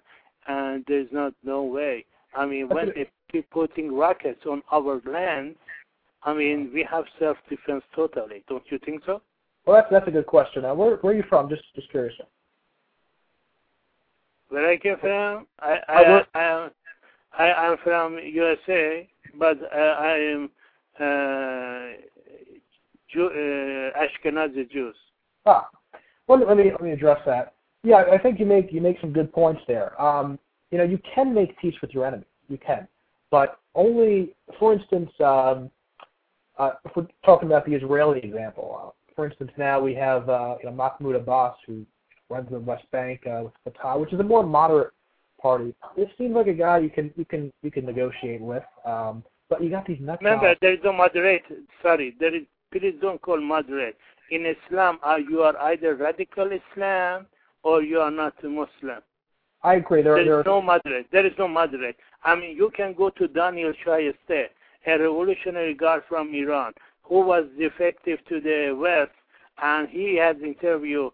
and there's not no way. I mean, when they keep putting rockets on our land, I mean, we have self-defense totally. Don't you think so? Well, that's that's a good question. Now, where where are you from? Just just curious. Where I came from, I I where- I am I am from USA, but uh, I am uh, Jew, uh, Ashkenazi Jews. Ah, well, let me let me address that. Yeah, I think you make you make some good points there. Um, you know, you can make peace with your enemy. You can, but only, for instance, um, uh, if we're talking about the Israeli example, uh, for instance, now we have uh, you know Mahmoud Abbas who runs the West Bank uh, with Fatah, which is a more moderate party. This seems like a guy you can you can you can negotiate with. Um, but you got these nut Remember, there is no moderate. Sorry, there is. Please don't call moderate. In Islam, you are either radical Islam or you are not a Muslim. I agree. There, There there is no moderate. There is no moderate. I mean, you can go to Daniel Shayesteh, a revolutionary guard from Iran, who was defective to the West, and he has interviewed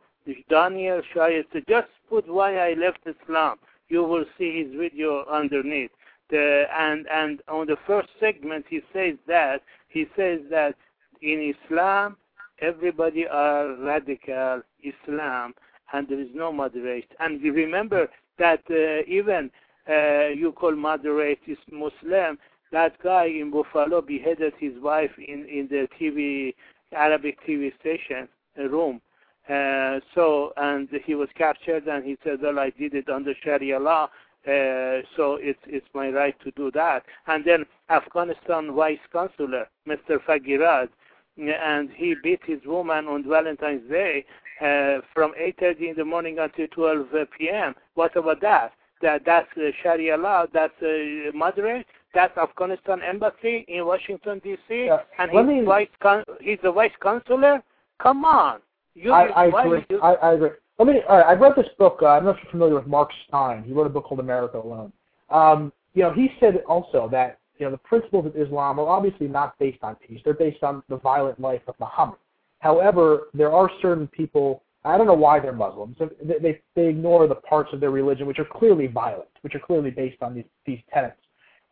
Daniel Shayesteh. Just put why I left Islam. You will see his video underneath. The, and and on the first segment, he says that he says that in Islam, everybody are radical Islam, and there is no moderate. And remember that uh, even uh, you call moderate is Muslim. That guy in Buffalo beheaded his wife in in the TV Arabic TV station room. Uh, so and he was captured, and he said, "Well, I did it under Sharia law." Uh, so it's it's my right to do that. And then Afghanistan vice consular, Mr. Fagirad, and he beat his woman on Valentine's Day uh, from 8:30 in the morning until 12 p.m. What about that? That that's uh, Sharia law. That's uh, moderate. That's Afghanistan embassy in Washington D.C. Yeah. And he's me- vice con- he's the vice consular. Come on, you. I, I agree. you- I, I agree. Let me. All right, I've read this book. Uh, I'm not sure if you're familiar with Mark Steyn. He wrote a book called America Alone. Um, you know, he said also that you know the principles of Islam are obviously not based on peace. They're based on the violent life of Muhammad. However, there are certain people. I don't know why they're Muslims. They, they they ignore the parts of their religion which are clearly violent, which are clearly based on these these tenets.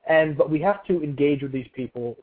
And but we have to engage with these people.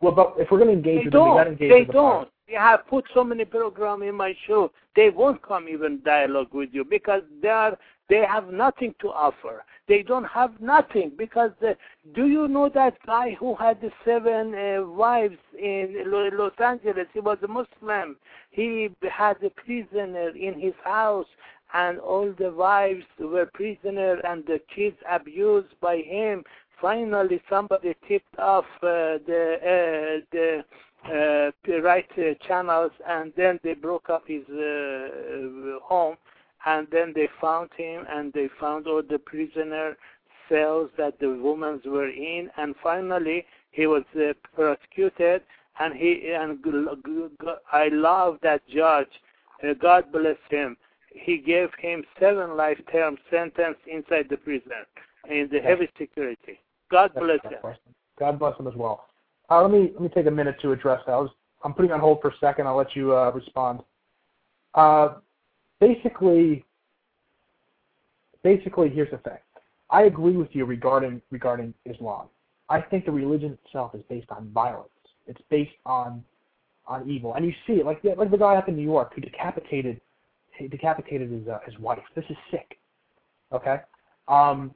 Well, but if we're going to engage They with them, we got to don't. engage They with the don't. They have put so many programs in my show. They won't come even dialogue with you because they are they have nothing to offer. They don't have nothing because the, do you know that guy who had the seven uh, wives in Los Angeles? He was a Muslim. He had a prisoner in his house, and all the wives were prisoner, and the kids abused by him. Finally, somebody tipped off uh, the uh, the uh, right uh, channels, and then they broke up his uh, home, and then they found him, and they found all the prisoner cells that the women were in, and finally he was uh, prosecuted, and he and I love that judge. Uh, God bless him. He gave him seven life term sentence inside the prison in the heavy security. God bless a tough him. question. God bless him as well. Uh, let me let me take a minute to address that. I was, I'm putting on hold for a second. I'll let you uh, respond. Uh, basically, basically, here's the thing. I agree with you regarding regarding Islam. I think the religion itself is based on violence. It's based on on evil, and you see it like the, like the guy up in New York who decapitated he decapitated his uh, his wife. This is sick. Okay. Um,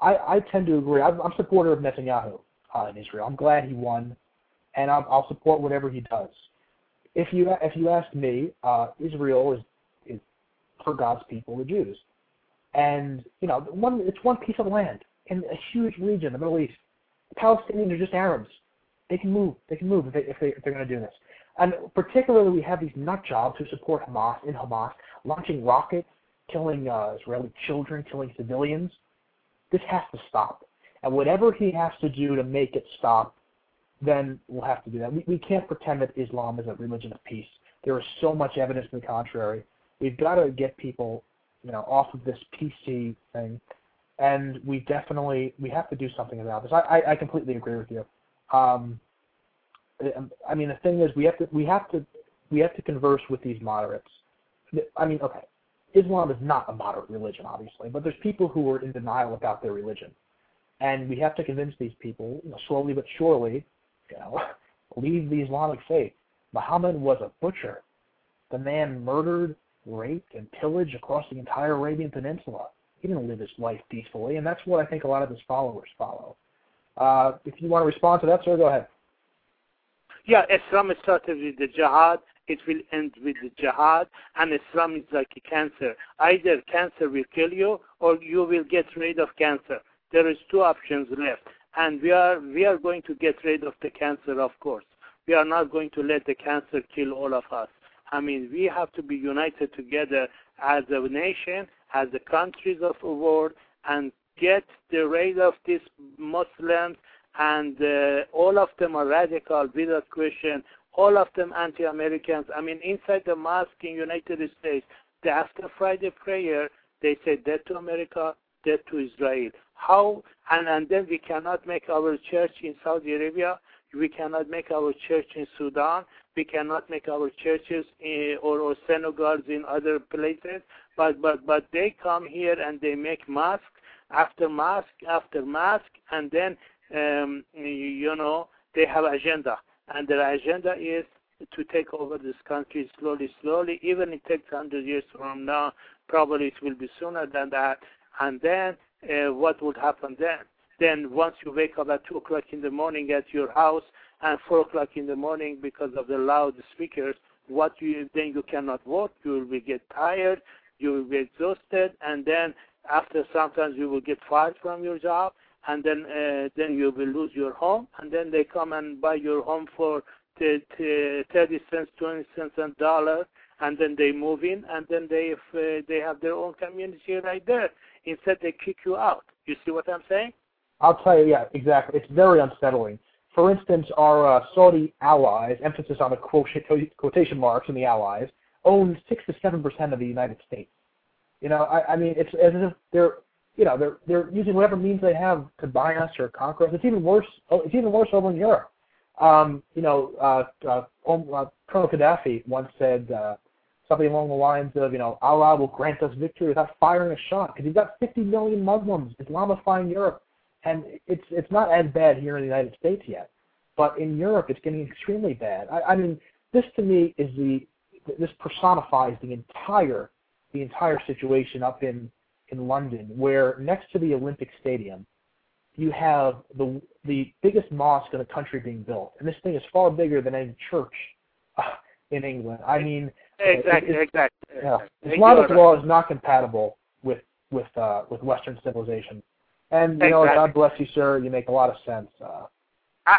I, I tend to agree. I'm, I'm a supporter of Netanyahu uh, in Israel. I'm glad he won, and I'm, I'll support whatever he does. If you if you ask me, uh, Israel is is for God's people, the Jews, and you know one it's one piece of land in a huge region, the Middle East. The Palestinians are just Arabs. They can move. They can move if, they, if, they, if they're going to do this. And particularly, we have these nut jobs who support Hamas in Hamas, launching rockets, killing uh, Israeli children, killing civilians. This has to stop. And whatever he has to do to make it stop, then we'll have to do that. We, we can't pretend that Islam is a religion of peace. There is so much evidence to the contrary. We've got to get people, you know, off of this PC thing, and we definitely we have to do something about this. I, I, I completely agree with you. Um, I mean, the thing is, we have to we have to we have to converse with these moderates. I mean, okay, Islam is not a moderate religion, obviously, but there's people who are in denial about their religion, and we have to convince these people, you know, slowly but surely, you know, leave the Islamic faith. Muhammad was a butcher. The man murdered, raped, and pillaged across the entire Arabian Peninsula. He didn't live his life peacefully, and that's what I think a lot of his followers follow. Uh, if you want to respond to that, sir, go ahead. Yeah, Islam is with the jihad. It will end with jihad. And Islam is like a cancer. Either cancer will kill you or you will get rid of cancer. There is two options left. And we are, we are going to get rid of the cancer, of course. We are not going to let the cancer kill all of us. I mean, we have to be united together as a nation, as the countries of the world, and get the rid of these Muslims and uh, all of them are radical without question. All of them anti-Americans. I mean, inside the mosque in United States, the after Friday prayer, they say death to America, death to Israel. How? And, and then we cannot make our church in Saudi Arabia. We cannot make our church in Sudan. We cannot make our churches in, or, or synagogues in other places. But but but they come here and they make mosque after mosque after mosque, and then um, you know, they have agenda, and their agenda is to take over this country slowly, slowly. Even it takes hundred years from now, probably it will be sooner than that. And then, uh, what would happen then? Then, once you wake up at two o'clock in the morning at your house and four o'clock in the morning because of the loud speakers, what you then you cannot work. You will be, get tired. You will be exhausted, and then after sometimes you will get fired from your job and then uh, then you will lose your home, and then they come and buy your home for t- t- 30 cents, 20 cents, and dollar, and then they move in, and then they if, uh, they have their own community right there. Instead, they kick you out. You see what I'm saying? I'll tell you, yeah, exactly. It's very unsettling. For instance, our uh, Saudi allies, emphasis on the quotation marks in the allies, own six to seven percent of the United States. You know, I, I mean, it's as if they're you know, they're they're using whatever means they have to buy us or conquer us. It's even worse. Oh, it's even worse over in Europe. Um, you know, uh, uh, uh, Colonel Gaddafi once said uh, something along the lines of, you know, Allah will grant us victory without firing a shot because you've got 50 million Muslims Islamifying Europe, and it's it's not as bad here in the United States yet, but in Europe it's getting extremely bad. I, I mean, this to me is the this personifies the entire the entire situation up in in London, where next to the Olympic Stadium, you have the the biggest mosque in the country being built, and this thing is far bigger than any church uh, in England. I mean, exactly, exactly. Yeah, Islamic law is not compatible with with uh, with Western civilization, and you know, God bless you, sir. You make a lot of sense. Uh,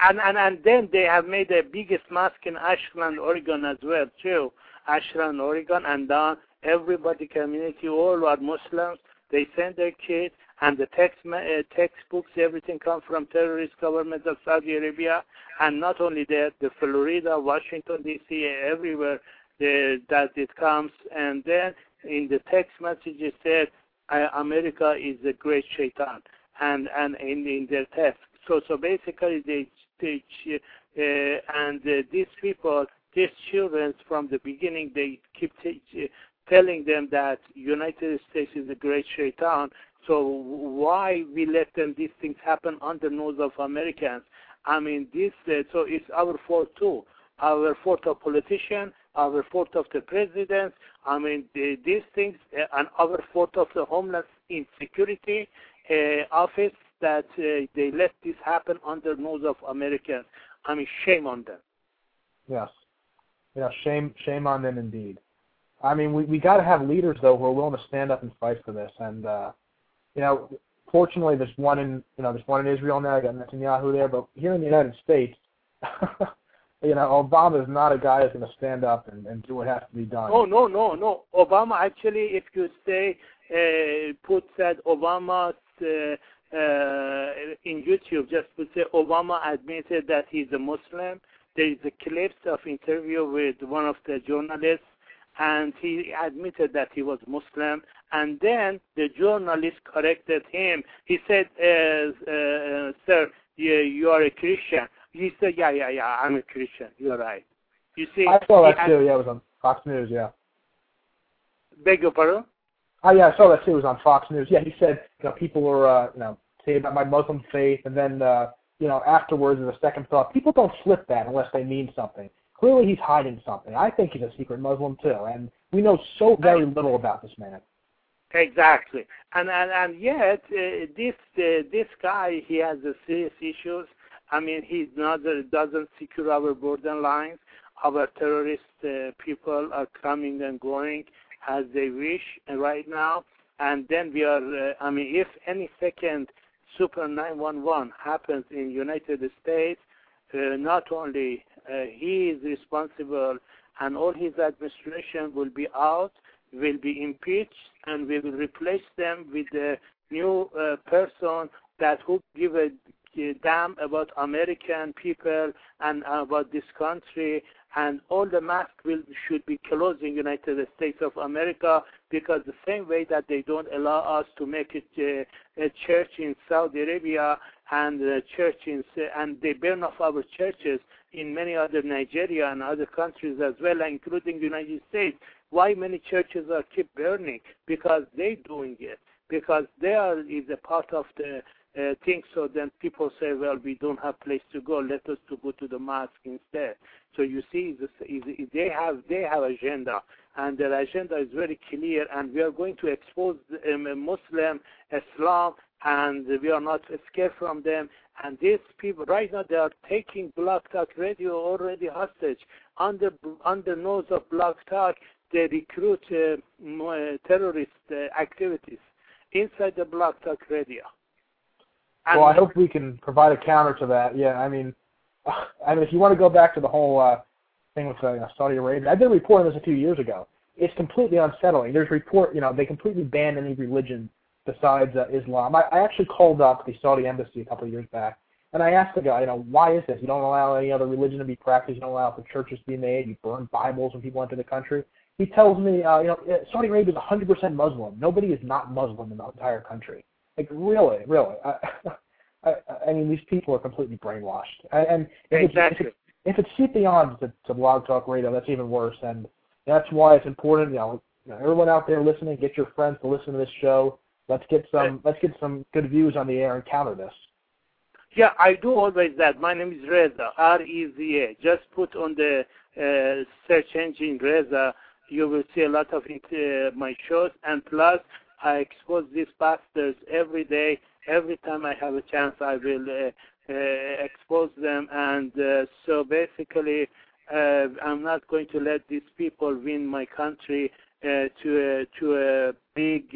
and and and then they have made the biggest mosque in Ashland, Oregon, as well too. Ashland, Oregon, and then everybody community all are Muslims they send their kids, and the text uh, textbooks, everything comes from terrorist government of Saudi Arabia, and not only that, the Florida, Washington D.C., everywhere that it comes, and then in the text message it said, uh, America is a great shaitan, and and in, in their text. So so basically they teach, uh, and uh, these people, these children from the beginning, they keep teach, telling them that United States is a great shaitan. So why we let them these things happen the nose of Americans? I mean, this uh, so it's our fault too. Our fault of politicians, our fault of the president. I mean, the, these things, uh, and our fault of the Homeland insecurity uh, office that uh, they let this happen the nose of Americans. I mean, shame on them. Yes. Yeah, shame, shame on them indeed. I mean, we we got to have leaders though who are willing to stand up and fight for this. And uh, you know, fortunately, there's one in you know there's one in Israel now. I got Netanyahu there, but here in the United States, you know, Obama is not a guy who's going to stand up and, and do what has to be done. Oh no, no, no. Obama actually, if you say uh, put that Obama uh, uh, in YouTube, just put say Obama admitted that he's a Muslim. There is a clips of interview with one of the journalists and he admitted that he was Muslim. And then the journalist corrected him. He said, uh, uh, "Sir, you, you are a Christian." He said, "Yeah, yeah, yeah, I'm a Christian. You're right." You see, I saw that too. Yeah, it was on Fox News. Yeah. Beg your pardon? Oh yeah, I saw that too. It was on Fox News. Yeah, he said, you know, people were, uh, you know, saying about my Muslim faith, and then uh, you know, afterwards as a second thought. People don't slip that unless they mean something. Clearly, he's hiding something. I think he's a secret Muslim too, and we know so very little about this man. Exactly, and and and yet uh, this uh, this guy he has uh, serious issues. I mean, he not uh, doesn't secure our border lines. Our terrorist uh, people are coming and going as they wish right now, and then we are. Uh, I mean, if any second Super 911 happens in United States, uh, not only uh, he is responsible and all his administration will be out, will be impeached, and we will replace them with a new uh, person that who give a damn about American people and about this country. And all the mosques will should be closed in United States of America because the same way that they don't allow us to make a, a church in Saudi Arabia and a church in and they burn off our churches in many other Nigeria and other countries as well, including the United States. Why many churches are keep burning? Because they doing it. Because they are is a part of the uh, thing. So then people say, well, we don't have place to go. Let us to go to the mosque instead. So you see, they have they have agenda, and their agenda is very clear. And we are going to expose um, Muslim Islam, and we are not scared from them. And these people right now they are taking Blog Talk Radio already hostage under under nose of Blog Talk. They recruit uh, terrorist uh, activities inside the Blog Talk Radio. And well, I hope we can provide a counter to that. Yeah, I mean, I mean, if you want to go back to the whole uh, thing with uh, Saudi Arabia, I did a report on this a few years ago. It's completely unsettling. There's report, you know, they completely banned any religion besides uh, Islam. I, I actually called up the Saudi embassy a couple of years back, and I asked the guy, you know, why is this? You don't allow any other religion to be practiced. You don't allow for churches to be made. You burn Bibles when people enter the country. He tells me, uh, you know, Saudi Arabia is 100% Muslim. Nobody is not Muslim in the entire country. Like really, really. I, I, I mean, these people are completely brainwashed. And if exactly. It's, if, it's beyond to, to Blog Talk Radio, that's even worse. And that's why it's important. You know, you know, everyone out there listening, get your friends to listen to this show. Let's get some let's get some good views on the air and counter this. Yeah, I do always that. My name is Reza, R-E-Z-A. Just put on the uh, search engine Reza. You will see a lot of it, uh, my shows, and plus I expose these bastards every day. Every time I have a chance, I will uh, uh, expose them. And uh, so basically, uh, I'm not going to let these people win my country uh, to a, to a big.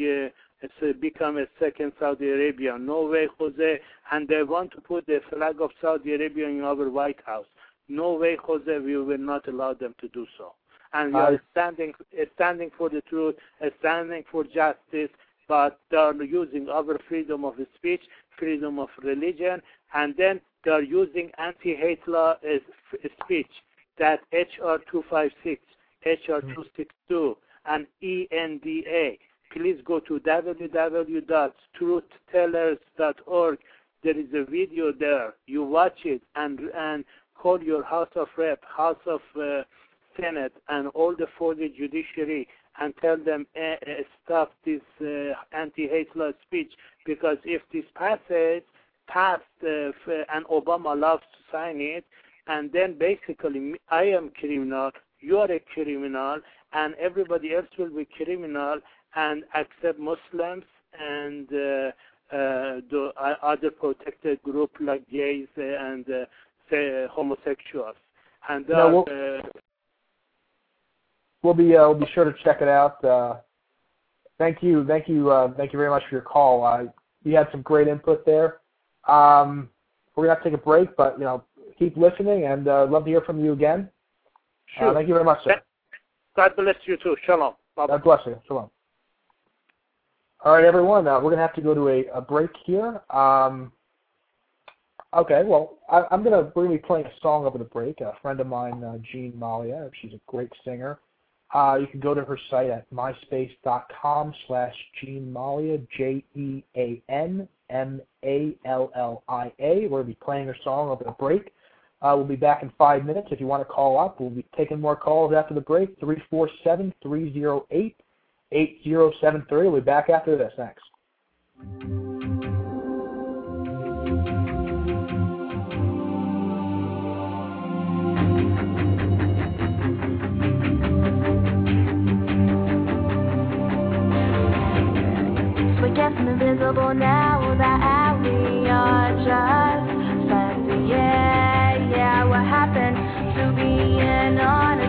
Uh, it's become a second Saudi Arabia. No way, Jose. And they want to put the flag of Saudi Arabia in our White House. No way, Jose. We will not allow them to do so and we are standing uh, standing for the truth, uh, standing for justice, but they are using our freedom of speech, freedom of religion, and then they are using anti-hate law uh, speech, that HR 256, HR 262, and ENDA. Please go to www.truthtellers.org. There is a video there. You watch it and and call your House of Rep, House of uh, Senate and all the for the judiciary and tell them eh, eh, stop this uh, anti-hate law speech because if this passes passed uh, and Obama loves to sign it and then basically I am criminal you are a criminal and everybody else will be criminal and accept Muslims and uh, uh, the other protected group like gays and uh, say, homosexuals and that, no, well, we'll be uh, we'll be sure to check it out. Uh, thank you, thank you, uh, thank you very much for your call. Uh, you had some great input there. Um, we're gonna have to take a break, but you know, keep listening, and uh, love to hear from you again. Uh, sure. thank you very much, sir. God bless you too. Shalom. Bye-bye. God bless you. Shalom. All right, everyone. Uh, we're gonna have to go to a, a break here. Um, okay, well, I, am gonna we're gonna be playing a song over the break. A friend of mine, uh, Jean Mallia, she's a great singer. Uh, you can go to her site at myspace.com slash Jean Mallia, J-E-A-N-M-A-L-L-I-A. We'll be playing her song over the break. Uh, we'll be back in five minutes. If you want to call up, we'll be taking more calls after the break. 8073. We'll be back after this. Thanks. We're getting invisible now that we are just friends. Yeah, yeah, what happened to being honest?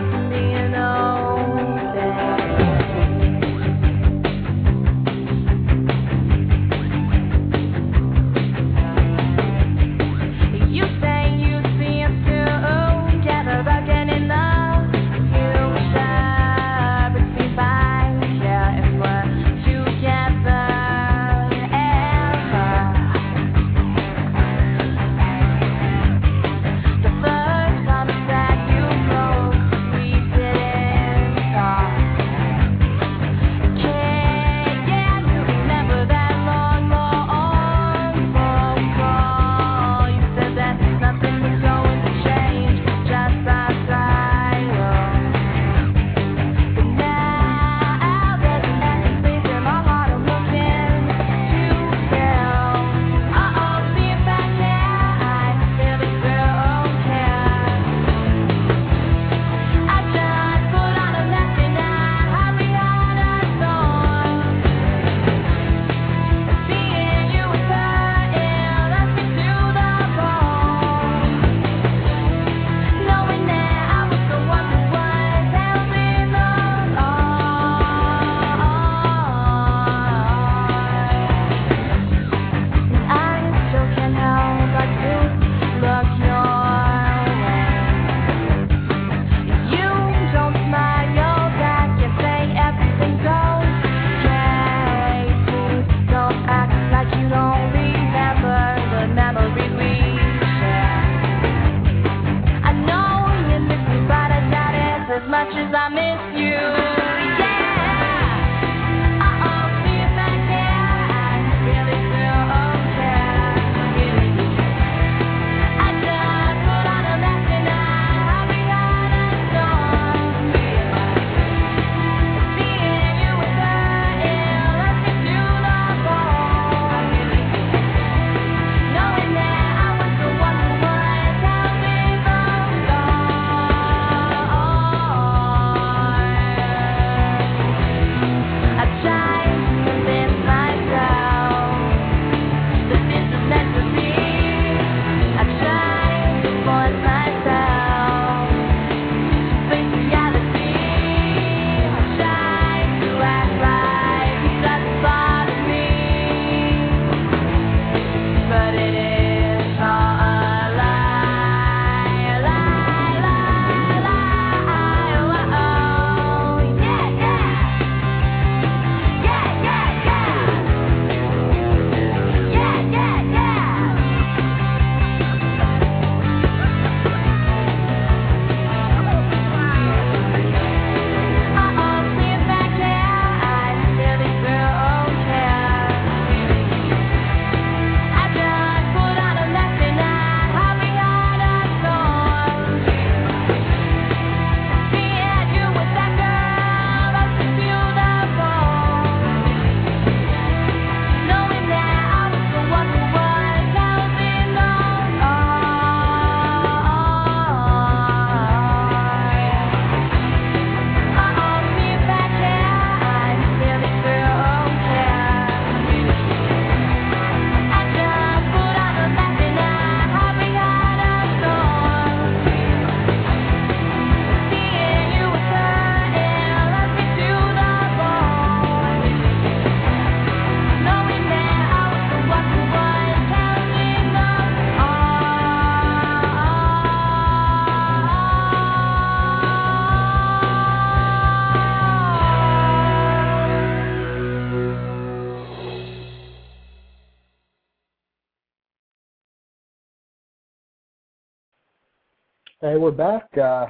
Hey, we're back. Uh,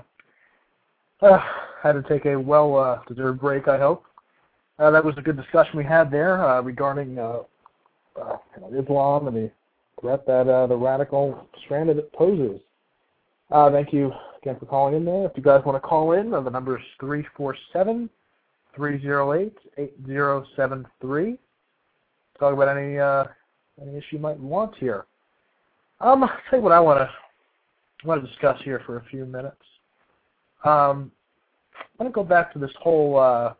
uh, had to take a well uh, deserved break, I hope. Uh, that was a good discussion we had there uh, regarding uh, uh, Islam and the threat that uh, the radical strand that it poses. Uh, thank you again for calling in there. If you guys want to call in, uh, the number is 347 308 8073. Talk about any, uh, any issue you might want here. Um, I'll tell you what I want to I want to discuss here for a few minutes. Um, I want to go back to this whole uh,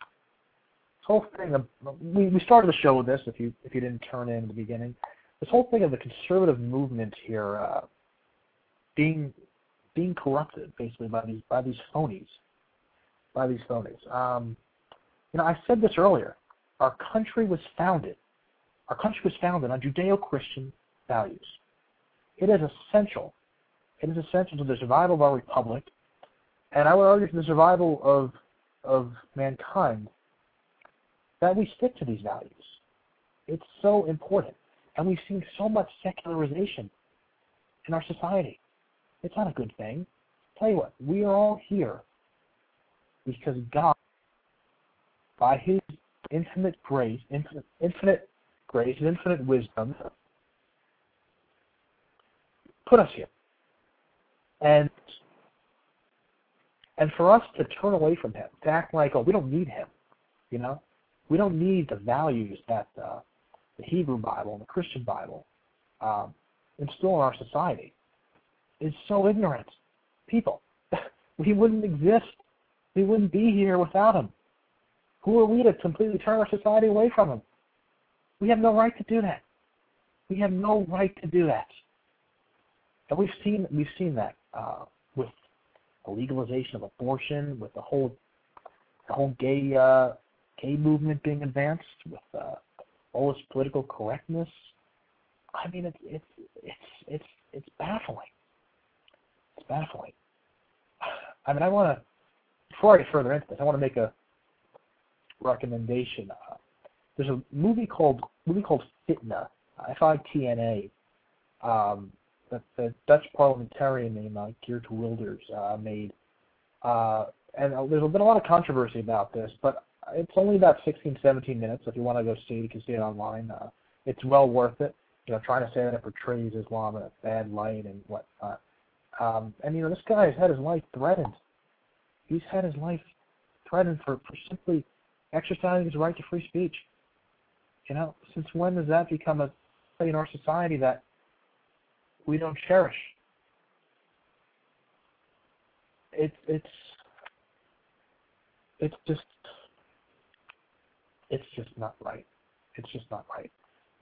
this whole thing. Of, we, we started the show with this. If you if you didn't turn in, in the beginning, this whole thing of the conservative movement here uh, being being corrupted basically by these by these phonies, by these phonies. Um, you know, I said this earlier. Our country was founded. Our country was founded on Judeo-Christian values. It is essential. It is essential to the survival of our republic, and I would argue for the survival of of mankind that we stick to these values. It's so important. And we've seen so much secularization in our society. It's not a good thing. Tell you what, we are all here because God, by His infinite grace, infinite, infinite grace, and infinite wisdom, put us here. And and for us to turn away from Him, to act like, oh, we don't need Him, you know, we don't need the values that uh, the Hebrew Bible and the Christian Bible um, instill in our society is so ignorant. People, we wouldn't exist. We wouldn't be here without him. Who are we to completely turn our society away from him? We have no right to do that. We have no right to do that. And we've seen we've seen that uh, with the legalization of abortion, with the whole the whole gay uh, gay movement being advanced, with uh, all this political correctness. I mean, it's it's it's it's it's baffling. It's baffling. I mean, I want to before I get further into this, I want to make a recommendation. Uh, there's a movie called movie called Fitna, F-I-T-N-A, um, that the Dutch parliamentarian named uh, Geert Wilders uh, made. Uh, and uh, there's been a lot of controversy about this, but it's only about 16, 17 minutes. If you want to go see it, you can see it online. Uh, it's well worth it. You know, trying to say that it portrays Islam in a bad light and whatnot. Um, and you know, this guy has had his life threatened. He's had his life threatened for, for simply exercising his right to free speech. You know, since when does that become a thing in our society that we don't cherish? It's it's it's just it's just not right. It's just not right.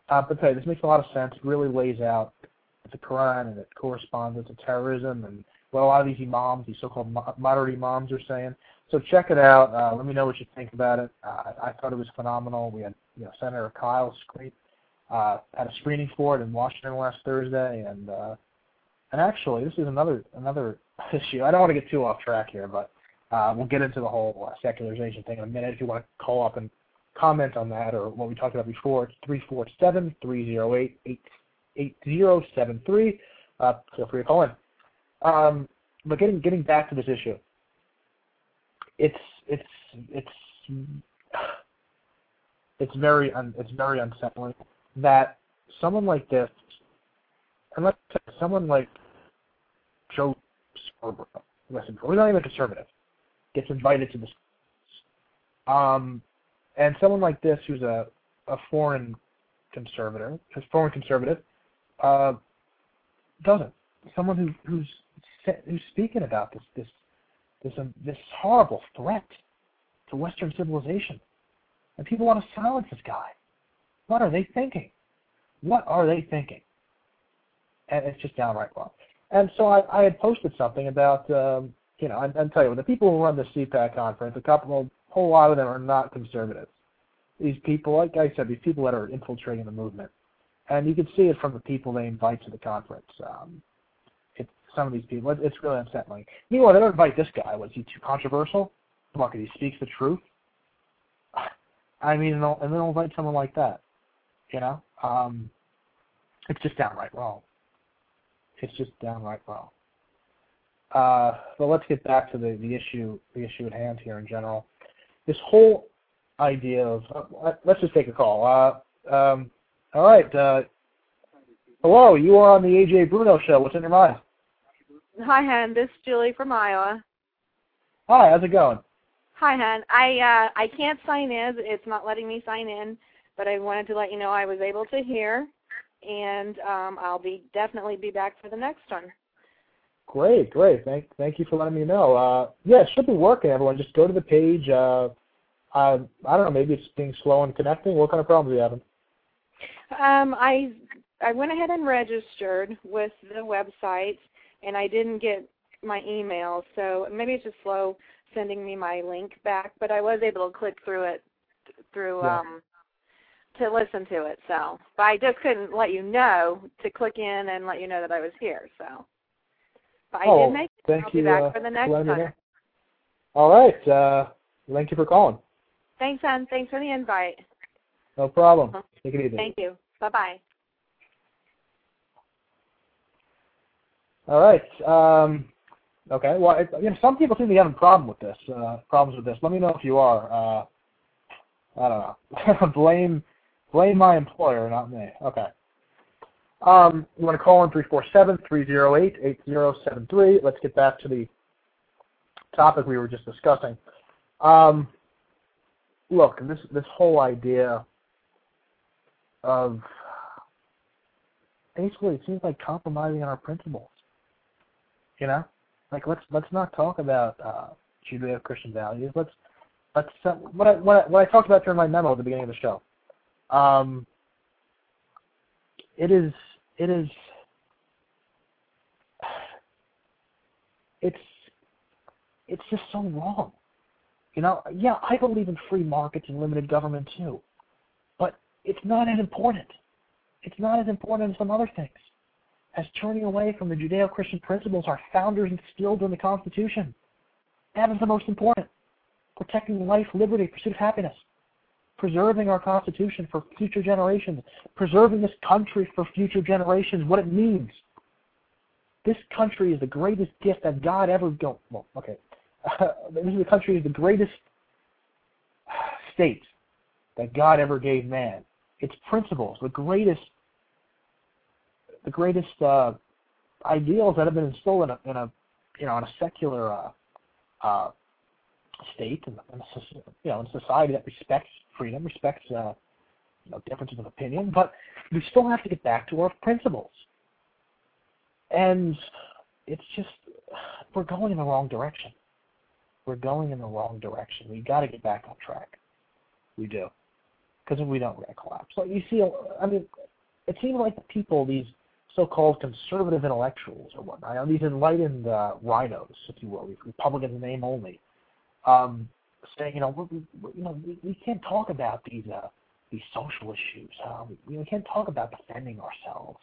Uh, but hey, this makes a lot of sense. It really lays out the Quran and it corresponds to terrorism and what a lot of these imams, these so-called moderate imams, are saying. So check it out. Uh, let me know what you think about it. Uh, I thought it was phenomenal. We had you know Senator Kyl screen, uh, had a screening for it in Washington last Thursday, and uh, and actually this is another another issue. I don't want to get too off track here, but uh, we'll get into the whole uh, secularization thing in a minute. If you want to call up and comment on that or what we talked about before, it's three four seven three zero eight eight eight zero seven three. Uh, feel free to call in. Um, but getting getting back to this issue, it's it's it's it's very un, it's very unsettling that someone like this, and let's say someone like Joe Scarborough, listen, we're not even a conservative, gets invited to this, um, and someone like this who's a a foreign conservative, a foreign conservative, uh, doesn't. Someone who who's who's speaking about this this this um, this horrible threat to Western civilization, and people want to silence this guy. What are they thinking? What are they thinking? And it's just downright wrong. And so I, I had posted something about um, you know, and, and tell you the people who run the CPAC conference, a couple, a whole lot of them are not conservatives. These people, like I said, these people that are infiltrating the movement, and you can see it from the people they invite to the conference. Um, some of these people. It, it's really unsettling. Meanwhile, they don't invite this guy. Was he too controversial? Look, he speaks the truth. I mean, and, and then they'll invite someone like that. You know, um, it's just downright wrong. It's just downright wrong. Uh, but let's get back to the, the issue the issue at hand here in general. This whole idea of uh, let's just take a call. Uh, um, all right. Uh, hello, you are on the Ajay Bruno show. What's in your mind? Hi, Hen. This is Julie from Iowa. Hi, how's it going? Hi, Hen. I uh, I can't sign in. It's not letting me sign in, but I wanted to let you know I was able to hear, and um, I'll be definitely be back for the next one. Great, great. Thank thank you for letting me know. Uh, yeah, it should be working. Everyone, just go to the page. Uh, Uh, I don't know. Maybe it's being slow in connecting. What kind of problems are you having? Um, I I went ahead and registered with the website, and I didn't get my email, so maybe it's just slow sending me my link back. But I was able to click through it through Yeah. um to listen to it. So, but I just couldn't let you know to click in and let you know that I was here. So, but I oh, did make it. thank I'll you be back uh, for the next letting me time. know. All right. Uh, thank you for calling. Thanks, hon. Thanks for the invite. No problem. Uh-huh. Take it easy. Thank you. Bye bye. All right. Um, okay. Well, it, you know, some people seem to be having problem with this. Uh, problems with this. Let me know if you are. Uh, I don't know. blame blame my employer, not me. Okay. Um, you want to call in three four seven three zero eight eight zero seven three. Let's get back to the topic we were just discussing. Um, look, this this whole idea of basically it seems like compromising on our principles. You know, like let's let's not talk about uh, Judeo-Christian values. Let's let's uh, what I what I, what I talked about during my memo at the beginning of the show. Um, it is it is it's it's just so wrong. You know, yeah, I believe in free markets and limited government too, but it's not as important. It's not as important as some other things as turning away from the Judeo-Christian principles our founders instilled in the Constitution. That is the most important. Protecting life, liberty, pursuit of happiness. Preserving our Constitution for future generations. Preserving this country for future generations, what it means. This country is the greatest gift that God ever go well, okay. this is the country is the greatest state that God ever gave man. Its principles, the greatest the greatest uh, ideals that have been instilled in a, in a you know in a secular uh, uh, state and in a, you know in society that respects freedom, respects uh, you know differences of opinion, but we still have to get back to our principles. And it's just we're going in the wrong direction. We're going in the wrong direction. We got to get back on track. We do, because if we don't, we're gonna collapse. So you see, I mean, it seems like the people, these so-called conservative intellectuals or whatnot, these enlightened uh, RINOs, if you will, Republicans in name only, um, saying, you know, we, we, you know, we, we can't talk about these uh, these social issues. Uh, we, we can't talk about defending ourselves.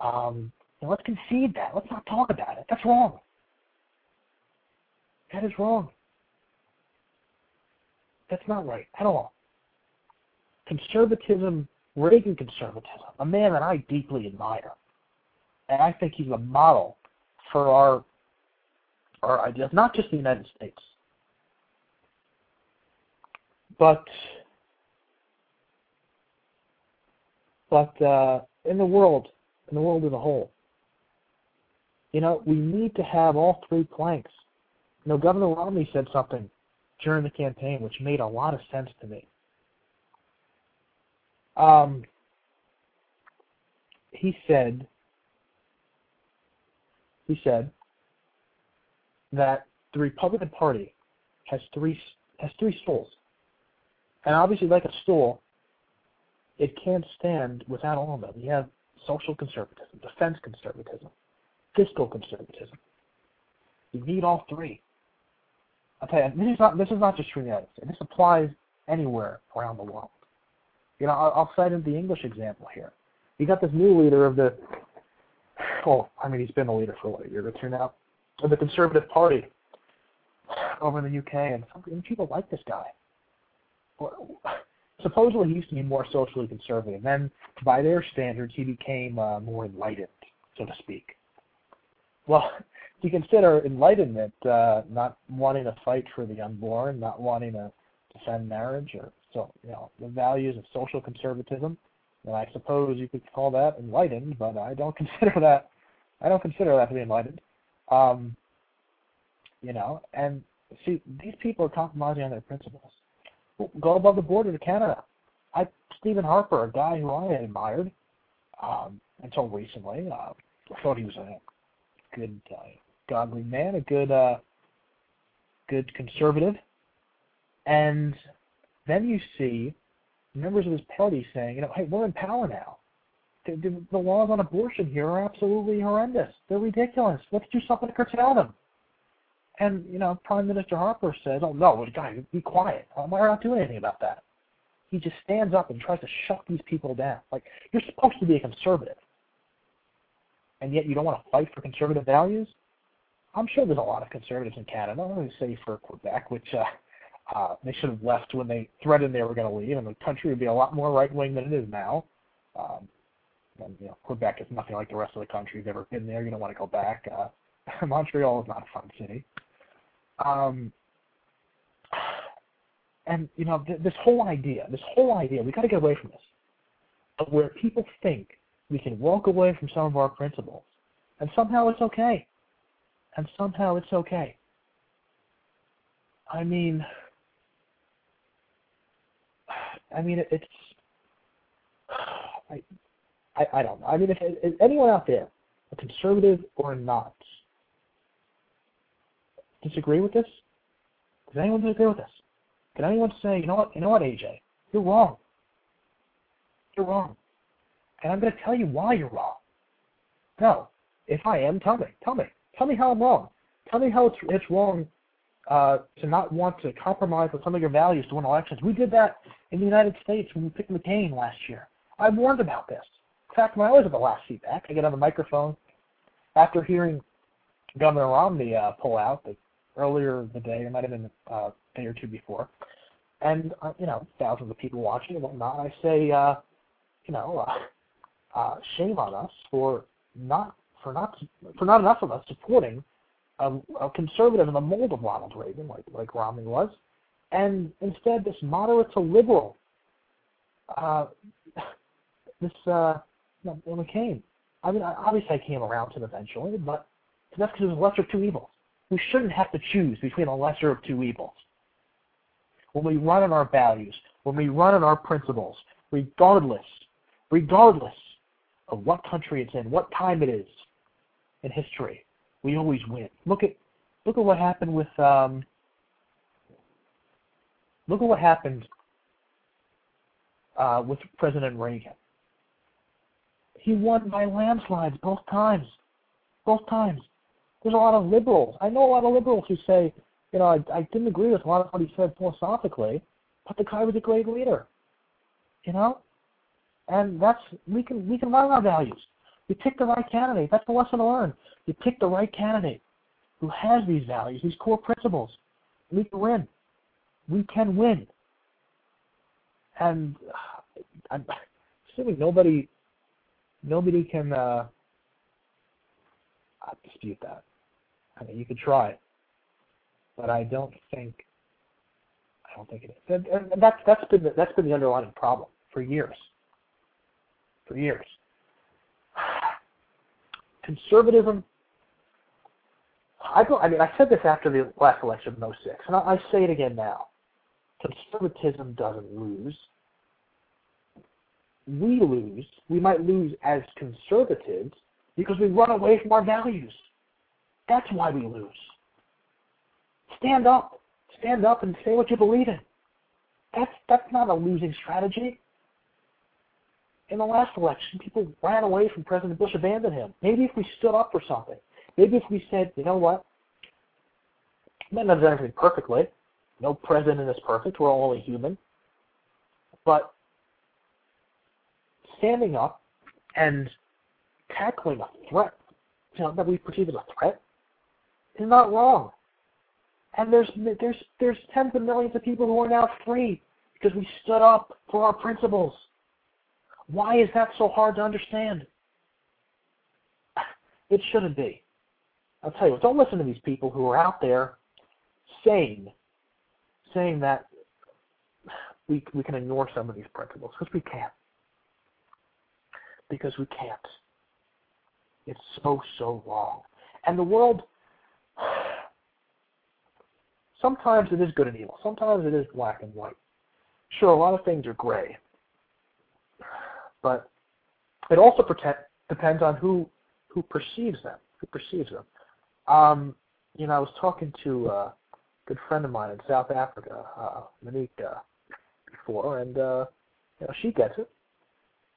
Um, let's concede that. Let's not talk about it. That's wrong. That is wrong. That's not right at all. Conservatism, Reagan conservatism, a man that I deeply admire, and I think he's a model for our our ideas, not just the United States, but but uh, in the world, in the world as a whole. You know, we need to have all three planks. You know, Governor Romney said something during the campaign which made a lot of sense to me. Um, he said, he said that the Republican Party has three has three stools, and obviously, like a stool, it can't stand without all of them. You have social conservatism, defense conservatism, fiscal conservatism. You need all three. You, this is not this is not just in the United States. This applies anywhere around the world. You know, I'll, I'll cite the English example here. You got this new leader of the, well, I mean, he's been the leader for what a year or two now, of the Conservative Party over in the UK, and some and people like this guy. Supposedly he used to be more socially conservative. Then, by their standards, he became uh, more enlightened, so to speak. Well, if you consider enlightenment uh, not wanting to fight for the unborn, not wanting to defend marriage, or so you know the values of social conservatism, then I suppose you could call that enlightened. But I don't consider that. I don't consider that to be enlightened. Um, you know, and see, these people are compromising on their principles. Go above the border to Canada. I Stephen Harper, a guy who I admired um, until recently. Uh, I thought he was a good, uh, godly man, a good, uh, good conservative, and then you see members of his party saying, you know, hey, we're in power now. The, the, the laws on abortion here are absolutely horrendous. They're ridiculous. Let's do something to curtail them. And, you know, Prime Minister Harper says, oh, no, guys, be quiet. Are not doing anything about that? He just stands up and tries to shut these people down. Like, you're supposed to be a conservative. And yet you don't want to fight for conservative values? I'm sure there's a lot of conservatives in Canada, let me say for Quebec, which uh, uh, they should have left when they threatened they were going to leave, and the country would be a lot more right wing than it is now. Um, and you know, Quebec is nothing like the rest of the country. You've ever been there, you don't want to go back. Uh, Montreal is not a fun city. Um, and you know, th- this whole idea, this whole idea, we got to get away from this, of where people think we can walk away from some of our principles, and somehow it's okay, and somehow it's okay. I mean, I mean, it's, I, I, I don't know. I mean, if, if anyone out there, a conservative or not, disagree with this? Does anyone disagree with this? Can anyone say, you know what, you know what, Ajay, you're wrong. You're wrong. And I'm going to tell you why you're wrong. No. If I am, tell me. Tell me. Tell me how I'm wrong. Tell me how it's, it's wrong uh, to not want to compromise with some of your values to win elections. We did that in the United States when we picked McCain last year. I warned about this. In fact, when I was at the last CPAC, I get on the microphone after hearing Governor Romney uh, pull out the, earlier the day, it might have been uh, a day or two before, and uh, you know thousands of people watching and whatnot. I say, uh, you know, uh, uh, shame on us for not for not for not enough of us supporting a, a conservative in the mold of Ronald Reagan, like like Romney was, and instead this moderate to liberal, uh, this uh, no, McCain. I mean, obviously I came around to him eventually, but that's because it was lesser of two evils. We shouldn't have to choose between a lesser of two evils. When we run on our values, when we run on our principles, regardless, regardless of what country it's in, what time it is in history, we always win. Look at look at what happened with um, look at what happened uh, with President Reagan. He won by landslides both times, both times. There's a lot of liberals. I know a lot of liberals who say, you know, I, I didn't agree with a lot of what he said philosophically, but the guy was a great leader. You know, and that's we can we can run our values. You pick the right candidate. That's the lesson to learn. You pick the right candidate who has these values, these core principles. We can win. We can win. And I'm assuming nobody nobody can uh, dispute that. I mean, you could try, but I don't think I don't think it is. And, and that's that's been the, that's been the underlying problem for years. For years, conservatism. I don't. I mean, I said this after the last election of '06, and I, I say it again now. Conservatism doesn't lose. We lose. We might lose as conservatives because we run away from our values. That's why we lose. Stand up. Stand up and say what you believe in. That's that's not a losing strategy. In the last election, people ran away from President Bush, abandoned him. Maybe if we stood up for something, maybe if we said, you know what, might not have done everything perfectly. No president is perfect. We're all only human. But standing up and tackling a threat, you know, that we perceive as a threat, is not wrong. And there's there's there's tens of millions of people who are now free because we stood up for our principles. Why is that so hard to understand? It shouldn't be. I'll tell you what, don't listen to these people who are out there saying saying that we we can ignore some of these principles because we can't. Because we can't. It's so so wrong. And the world sometimes it is good and evil. Sometimes it is black and white. Sure, a lot of things are gray. But it also pretend, depends on who who perceives them. Who perceives them. Um, you know, I was talking to a good friend of mine in South Africa, uh, Monique, uh, before, and uh, you know she gets it.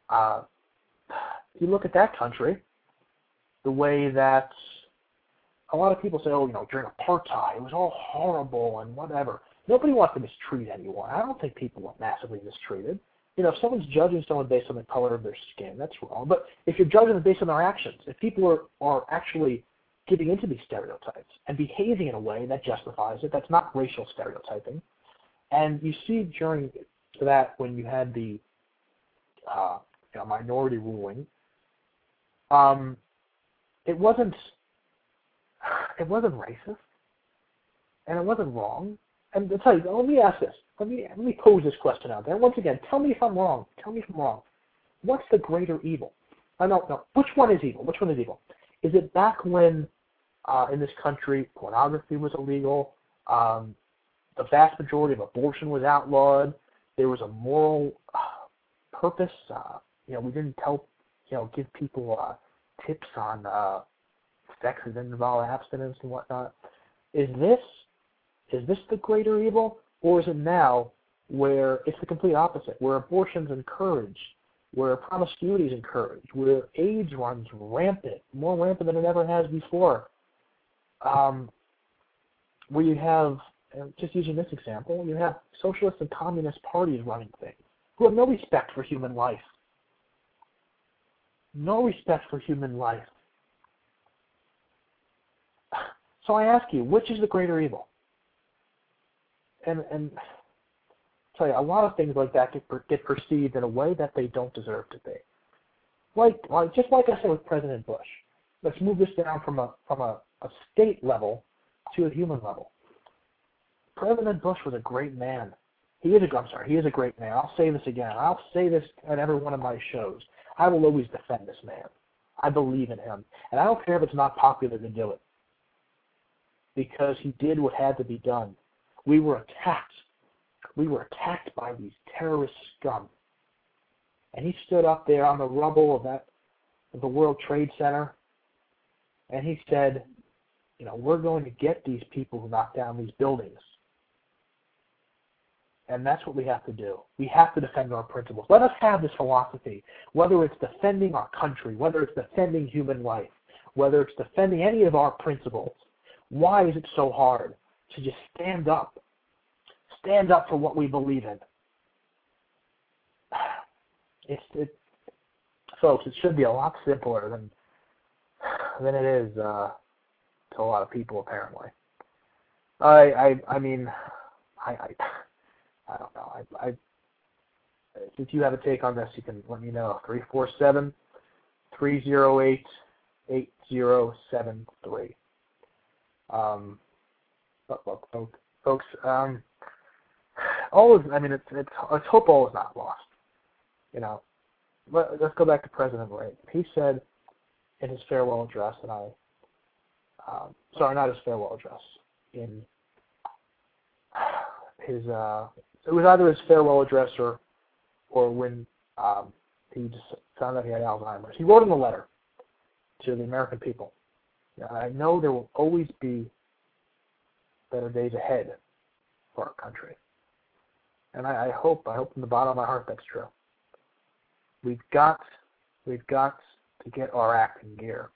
Uh, you look at that country, the way that a lot of people say, oh, you know, during apartheid, it was all horrible and whatever. Nobody wants to mistreat anyone. I don't think people are massively mistreated. You know, if someone's judging someone based on the color of their skin, that's wrong. But if you're judging them based on their actions, if people are, are actually giving into these stereotypes and behaving in a way that justifies it, that's not racial stereotyping. And you see during that when you had the uh, you know, minority ruling, um, it wasn't it wasn't racist, and it wasn't wrong. And to tell you, let me ask this. Let me let me pose this question out there. Once again, tell me if I'm wrong. Tell me if I'm wrong. What's the greater evil? I don't know. Which one is evil? Which one is evil? Is it back when uh, in this country pornography was illegal? Um, the vast majority of abortion was outlawed. There was a moral uh, purpose. Uh, you know, we didn't tell, you know, give people uh, tips on uh, sex didn't involve abstinence and whatnot. Is this is this the greater evil, or is it now where it's the complete opposite, where abortion's encouraged, where promiscuity is encouraged, where AIDS runs rampant, more rampant than it ever has before? Um, where you have, just using this example, you have socialist and communist parties running things who have no respect for human life. No respect for human life. So I ask you, which is the greater evil? And and I'll tell you, a lot of things like that get, get perceived in a way that they don't deserve to be. Like, like just like I said with President Bush. Let's move this down from a from a, a state level to a human level. President Bush was a great man. He is a I'm sorry, he is a great man. I'll say this again. I'll say this at every one of my shows. I will always defend this man. I believe in him. And I don't care if it's not popular to do it. Because he did what had to be done. We were attacked. We were attacked by these terrorist scum. And he stood up there on the rubble of that of the World Trade Center and he said, you know, we're going to get these people who knock down these buildings. And that's what we have to do. We have to defend our principles. Let us have this philosophy, whether it's defending our country, whether it's defending human life, whether it's defending any of our principles. Why is it so hard to just stand up? Stand up for what we believe in. It's it, folks. It should be a lot simpler than than it is uh, to a lot of people apparently. I I I mean, I I, I don't know. I, I if you have a take on this, you can let me know. Three four seven three zero eight eight zero seven three. Um, but look, folks, folks, um, all is. I mean, it's it's it's hope all is not lost. You know, let, let's go back to President Reagan. He said in his farewell address, and I, um, sorry, not his farewell address, in his, uh, it was either his farewell address or, or when um, he just found out he had Alzheimer's. He wrote in a letter to the American people. I know there will always be better days ahead for our country. And I, I hope, I hope from the bottom of my heart that's true. We've got, we've got to get our act in gear.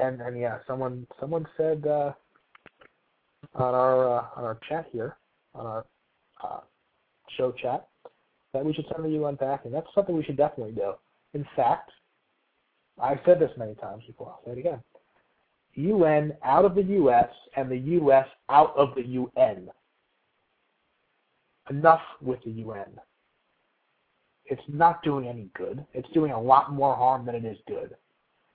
And and yeah, someone someone said uh, on our uh, on our chat here, on our uh, show chat, that we should send the UN back, and that's something we should definitely do. In fact, I've said this many times before. I'll say it again. UN out of the U.S. and the U.S. out of the UN. Enough with the UN it's not doing any good. It's doing a lot more harm than it is good.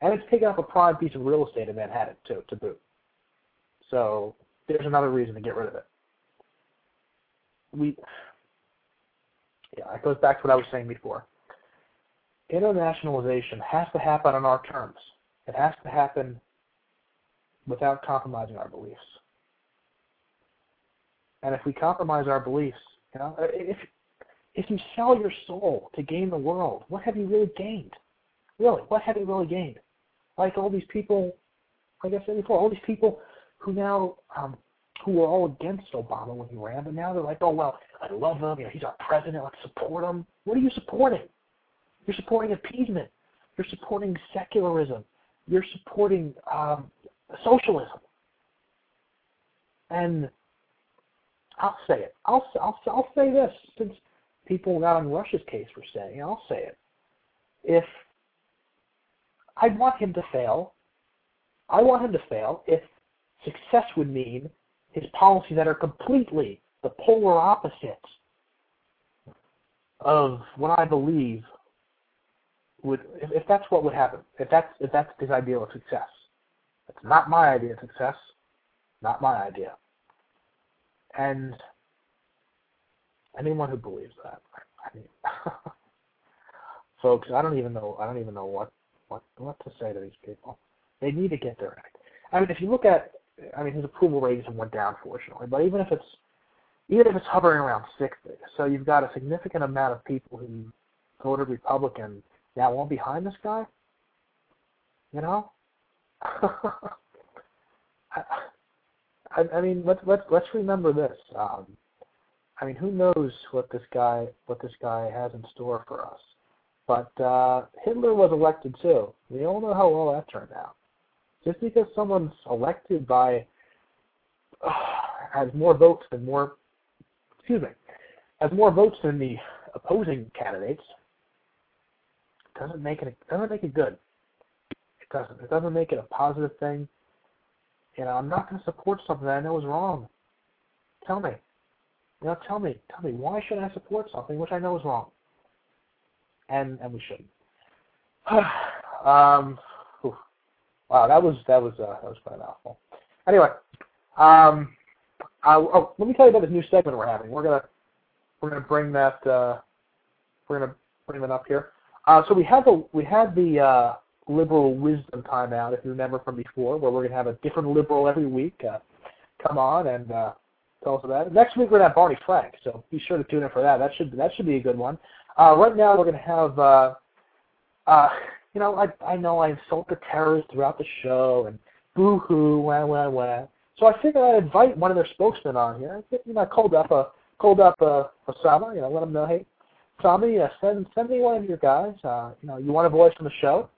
And it's taking up a prime piece of real estate in Manhattan, too, to boot. So there's another reason to get rid of it. We, yeah, it goes back to what I was saying before. Internationalization has to happen on our terms. It has to happen without compromising our beliefs. And if we compromise our beliefs, you know, if if you sell your soul to gain the world, what have you really gained? Really, what have you really gained? Like all these people, like I said before, all these people who now, um, who were all against Obama when he ran, but now they're like, oh well, I love him. You know, he's our president. Let's support him. What are you supporting? You're supporting appeasement. You're supporting secularism. You're supporting um, socialism. And I'll say it. I'll, I'll, I'll say this since people not on Rush's case were saying, I'll say it. If I want him to fail, I want him to fail if success would mean his policies that are completely the polar opposites of what I believe would if, if that's what would happen, if that's if that's his ideal of success. It's not my idea of success, not my idea. And anyone who believes that, I mean, folks, I don't even know I don't even know what what what to say to these people. They need to get their act. I mean, if you look at, I mean, his approval ratings went down, fortunately. But even if it's even if it's hovering around 60, so you've got a significant amount of people who voted Republican now won't behind this guy. You know, I, I, I mean, let's let's let's remember this. Um, I mean, who knows what this guy what this guy has in store for us? But uh, Hitler was elected too. We all know how well that turned out. Just because someone's elected by uh, has more votes than more, excuse me, has more votes than the opposing candidates, doesn't make it doesn't make it good. It doesn't. It doesn't make it a positive thing. You know, I'm not going to support something that I know is wrong. Tell me. You know, tell me. Tell me why should I support something which I know is wrong? And and we shouldn't. um, whew. wow, that was that was uh, that was quite a mouthful. Anyway, um, I, oh, let me tell you about this new segment we're having. We're gonna we're gonna bring that uh, we're gonna bring that up here. Uh, so we had the we had the uh, liberal wisdom timeout, if you remember from before, where we're gonna have a different liberal every week uh, come on and uh, tell us about it. Next week we're gonna have Barney Frank, so be sure to tune in for that. That should that should be a good one. Uh, right now we're gonna have uh, uh, you know I I know I insult the terrorists throughout the show and boo hoo wah wah wah. So I figured I'd invite one of their spokesmen on here. You know, I called up uh, called up uh, Osama. You know, let him know, hey, Tommy, uh, send send me one of your guys. Uh, you know, you want a voice on the show?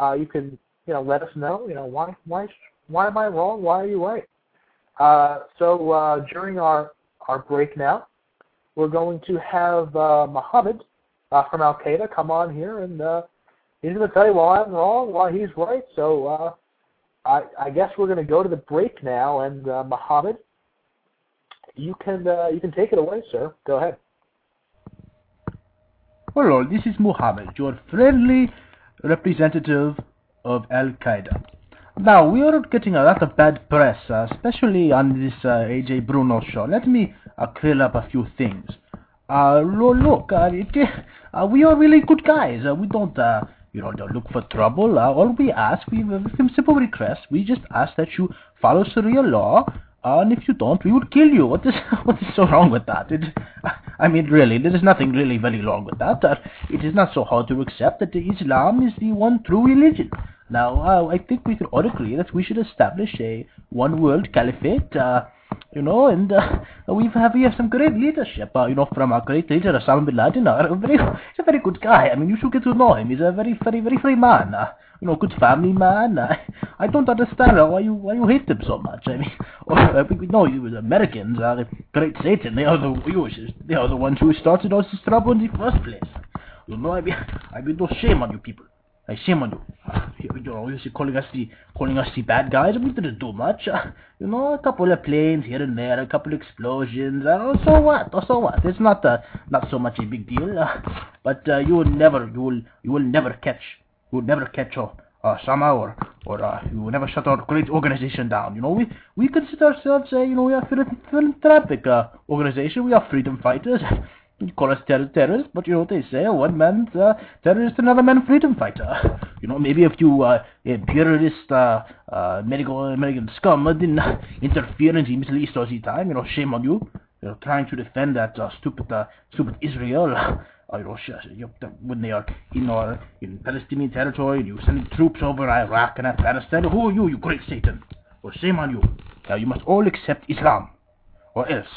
Uh, you can you know let us know. You know why why why am I wrong? Why are you right? Uh, so uh, during our our break now, we're going to have uh, Mohammed uh, from Al Qaeda come on here, and uh, he's going to tell you why I'm wrong, why he's right. So uh, I I guess we're going to go to the break now, and uh, Mohammed, you can uh, you can take it away, sir. Go ahead. Hello, this is Muhammad, your friendly representative of Al Qaeda. Now, we are getting a lot of bad press, uh, especially on this uh, Ajay Bruno show. Let me uh, clear up a few things. Uh, look, uh, it, uh, we are really good guys. We don't, you know, don't look for trouble. All we ask, we have simple request. We just ask that you follow Sharia law. And if you don't, we would kill you. What is what is so wrong with that? It, I mean, really, there is nothing really very wrong with that. Uh, it is not so hard to accept that Islam is the one true religion. Now, uh, I think we can all agree that we should establish a one-world caliphate. Uh, you know, and uh, we have we have some great leadership. Uh, you know, from our great leader Osama bin Laden. Uh, very, he's a very good guy. I mean, you should get to know him. He's a very, very, very free man. Uh, you know, good family man. I, I don't understand why you why you hate them so much. I mean, or, uh, we know you as Americans are great Satan. They are the they are the ones who started all this trouble in the first place. You know, I mean, I mean, no shame on you people. I shame on you. You know, you see, calling us the calling us the bad guys. We didn't do much. You know, a couple of planes here and there, a couple of explosions. Uh, so what? Oh, so what? It's not uh, not so much a big deal. Uh, but uh, you will never, you will, you will never catch, you will never catch uh, uh, or or uh, you will never shut our great organization down. You know, we we consider ourselves, uh, you know, we are a philanthropic uh, organization. We are freedom fighters. You call us terror terrorists, but you know they say, one man's uh, terrorist, another man freedom fighter. You know, maybe if you uh, imperialist uh, uh, medical American scum didn't interfere in the Middle East all the time, you know, shame on you. You know, trying to defend that uh, stupid, uh, stupid Israel. You know, sh- you know, when they are in our in Palestinian territory, and you sending troops over Iraq and Afghanistan. Who are you, you great Satan? Well, shame on you. Now you must all accept Islam, or else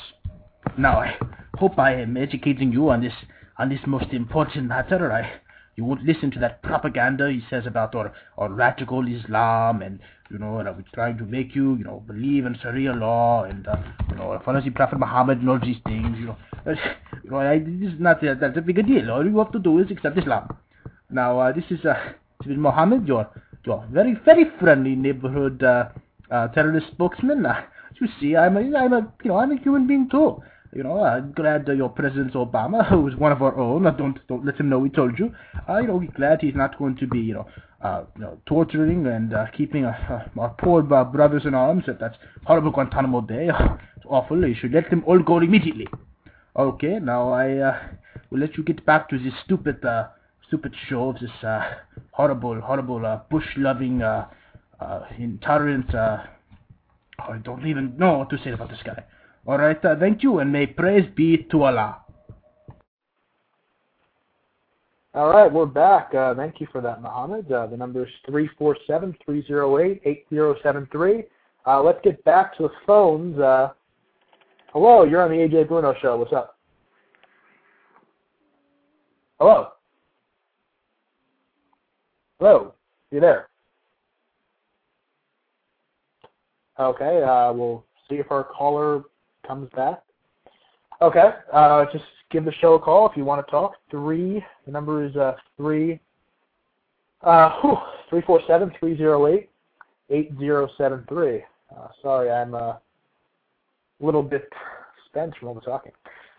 Now, I hope I am educating you on this on this most important matter. I, you won't listen to that propaganda he says about our, our radical Islam and you know that we're trying to make you you know believe in Sharia law and uh, you know follow the Prophet Muhammad and all these things. You know, uh, I, this is not uh, that's a big deal. All you have to do is accept Islam. Now, uh, this is uh, Muhammad, your your very very friendly neighborhood uh, uh, terrorist spokesman. Uh, you see, I'm a, I'm a you know I'm a human being too. You know, I'm glad uh, your President Obama, who is one of our own, uh, don't don't let him know we told you. Uh, you know, we're glad he's not going to be you know uh, you know torturing and uh, keeping uh, uh, our poor uh, brothers in arms at that horrible Guantanamo Bay. it's awful. You should let them all go immediately. Okay, now I uh, will let you get back to this stupid uh, stupid show of this uh, horrible, horrible uh, bush-loving, uh, uh, intolerant. Uh, I don't even know what to say about this guy. All right, uh, thank you, and may praise be to Allah. All right, we're back. Uh, thank you for that, Muhammad. Uh, the number is 347-308-8073. Uh, let's get back to the phones. Uh, hello, you're on the Ajay Bruno show. What's up? Hello? Hello? You there? Okay, uh, we'll see if our caller comes back. Okay, uh, just give the show a call if you want to talk. Three, the number is uh, three, uh, whew, 347-308-8073. Uh, sorry, I'm uh, little bit spent from all the talking.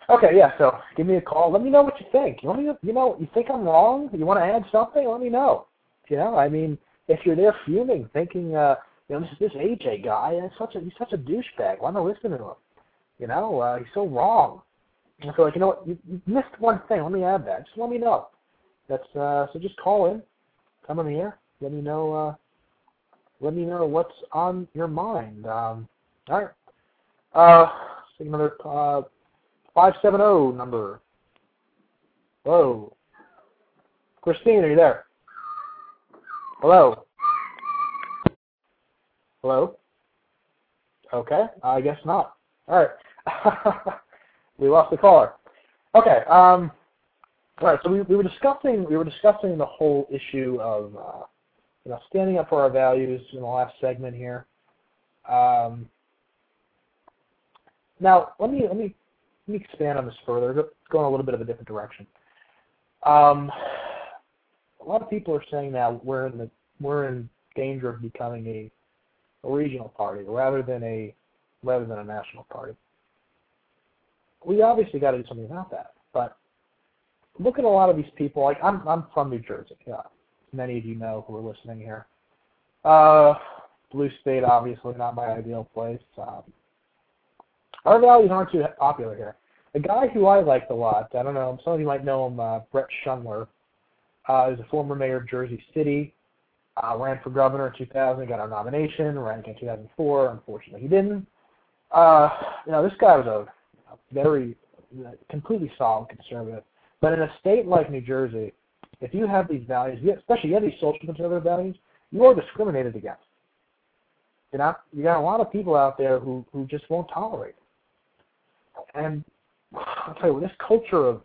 Okay, yeah, so give me a call. Let me know what you think. You, want me you know, you think I'm wrong? You want to add something? Let me know. You know, I mean, if you're there fuming, thinking, uh, you know, this this Ajay guy, he's such a he's such a douchebag. Why am I listening to him? You know, uh, he's so wrong. And so, like, you know what? You, you missed one thing. Let me add that. Just let me know. That's uh, so. Just call in, come on the air. Let me know. Uh, let me know what's on your mind. Um, all right. Uh, another uh, five seven zero number. Whoa, Christine. Are you there? Hello. Hello. Okay. I guess not. All right. we lost the caller. Okay. Um, all right. So we, we were discussing we were discussing the whole issue of uh, you know standing up for our values in the last segment here. Um, now let me let me let me expand on this further. Go, go in a little bit of a different direction. Um, a lot of people are saying now we're in the we're in danger of becoming a, a regional party rather than a rather than a national party we obviously got to do something about that. But look at a lot of these people. Like I'm, I'm from New Jersey. Yeah, many of you know who are listening here. Uh, blue state, obviously not my ideal place. Um, our values aren't too popular here. A guy who I liked a lot, I don't know, some of you might know him, uh, Bret Schundler, uh, is a former mayor of Jersey City. Uh, ran for governor in 2000, got a nomination. Ran again in 2004, unfortunately he didn't. Uh, you know, this guy was a very completely solid conservative. But in a state like New Jersey, if you have these values, especially you have these social conservative values, you are discriminated against. You know, you got a lot of people out there who who just won't tolerate. And I'll tell you, with this culture of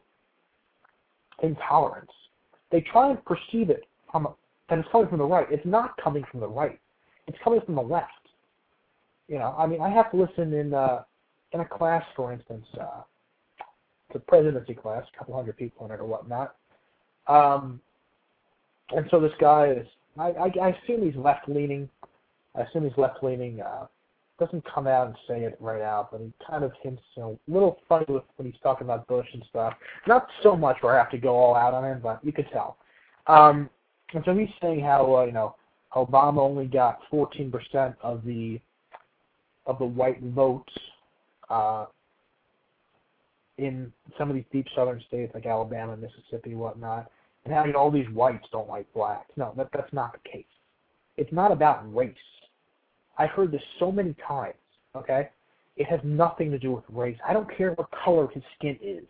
intolerance, they try and perceive it from that it's coming from the right. It's not coming from the right. It's coming from the left. You know, I mean, I have to listen in uh, in a class, for instance, uh, it's presidency class, a couple hundred people in it or whatnot. Um, and so this guy is, I, I, I assume he's left leaning. I assume he's left leaning. Uh, doesn't come out and say it right out, but he kind of hints, you know, a little funny with when he's talking about Bush and stuff. Not so much where I have to go all out on him, but you could tell. Um, and so he's saying how, uh, you know, Obama only got 14% of the of the white votes uh, in some of these deep southern states like Alabama, Mississippi, whatnot, and having all these whites don't like blacks. No, that, that's not the case. It's not about race. I heard this so many times, okay? It has nothing to do with race. I don't care what color his skin is.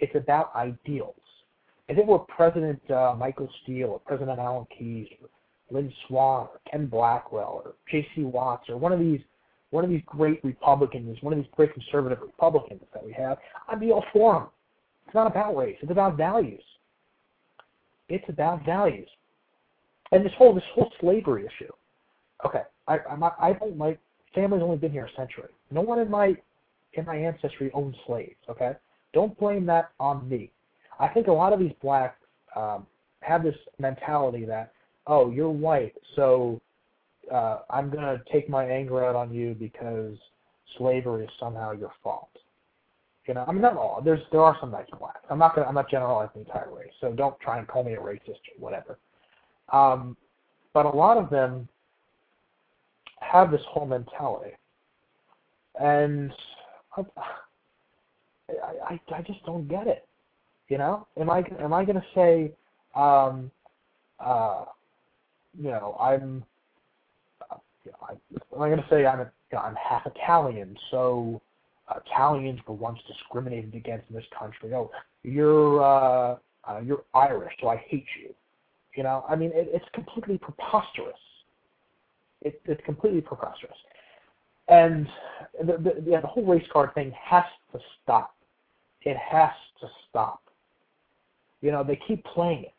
It's about ideals. If it were President uh, Michael Steele or President Alan Keyes or Lynn Swann or Ken Blackwell or J.C. Watts or one of these one of these great Republicans, one of these great conservative Republicans that we have, I'd be all for them. It's not about race. It's about values. It's about values. And this whole this whole slavery issue. Okay, I I'm not, I don't family's only been here a century. No one in my in my ancestry owned slaves. Okay, don't blame that on me. I think a lot of these blacks um, have this mentality that oh you're white so uh, I'm gonna take my anger out on you because slavery is somehow your fault. You know, I mean not all. There's there are some nice blacks. I'm not gonna I'm not generalizing the entire race, so don't try and call me a racist or whatever. Um, but a lot of them have this whole mentality, and I, I I just don't get it. You know, am I am I gonna say, um, uh, you know, I'm uh, you know, I, am I going to say I'm a, you know, I'm half Italian, so Italians were once discriminated against in this country. Oh, you're uh, uh, you're Irish, so I hate you. You know, I mean, it, it's completely preposterous. It, it's completely preposterous, and the, the yeah, the whole race card thing has to stop. It has to stop. You know, they keep playing it.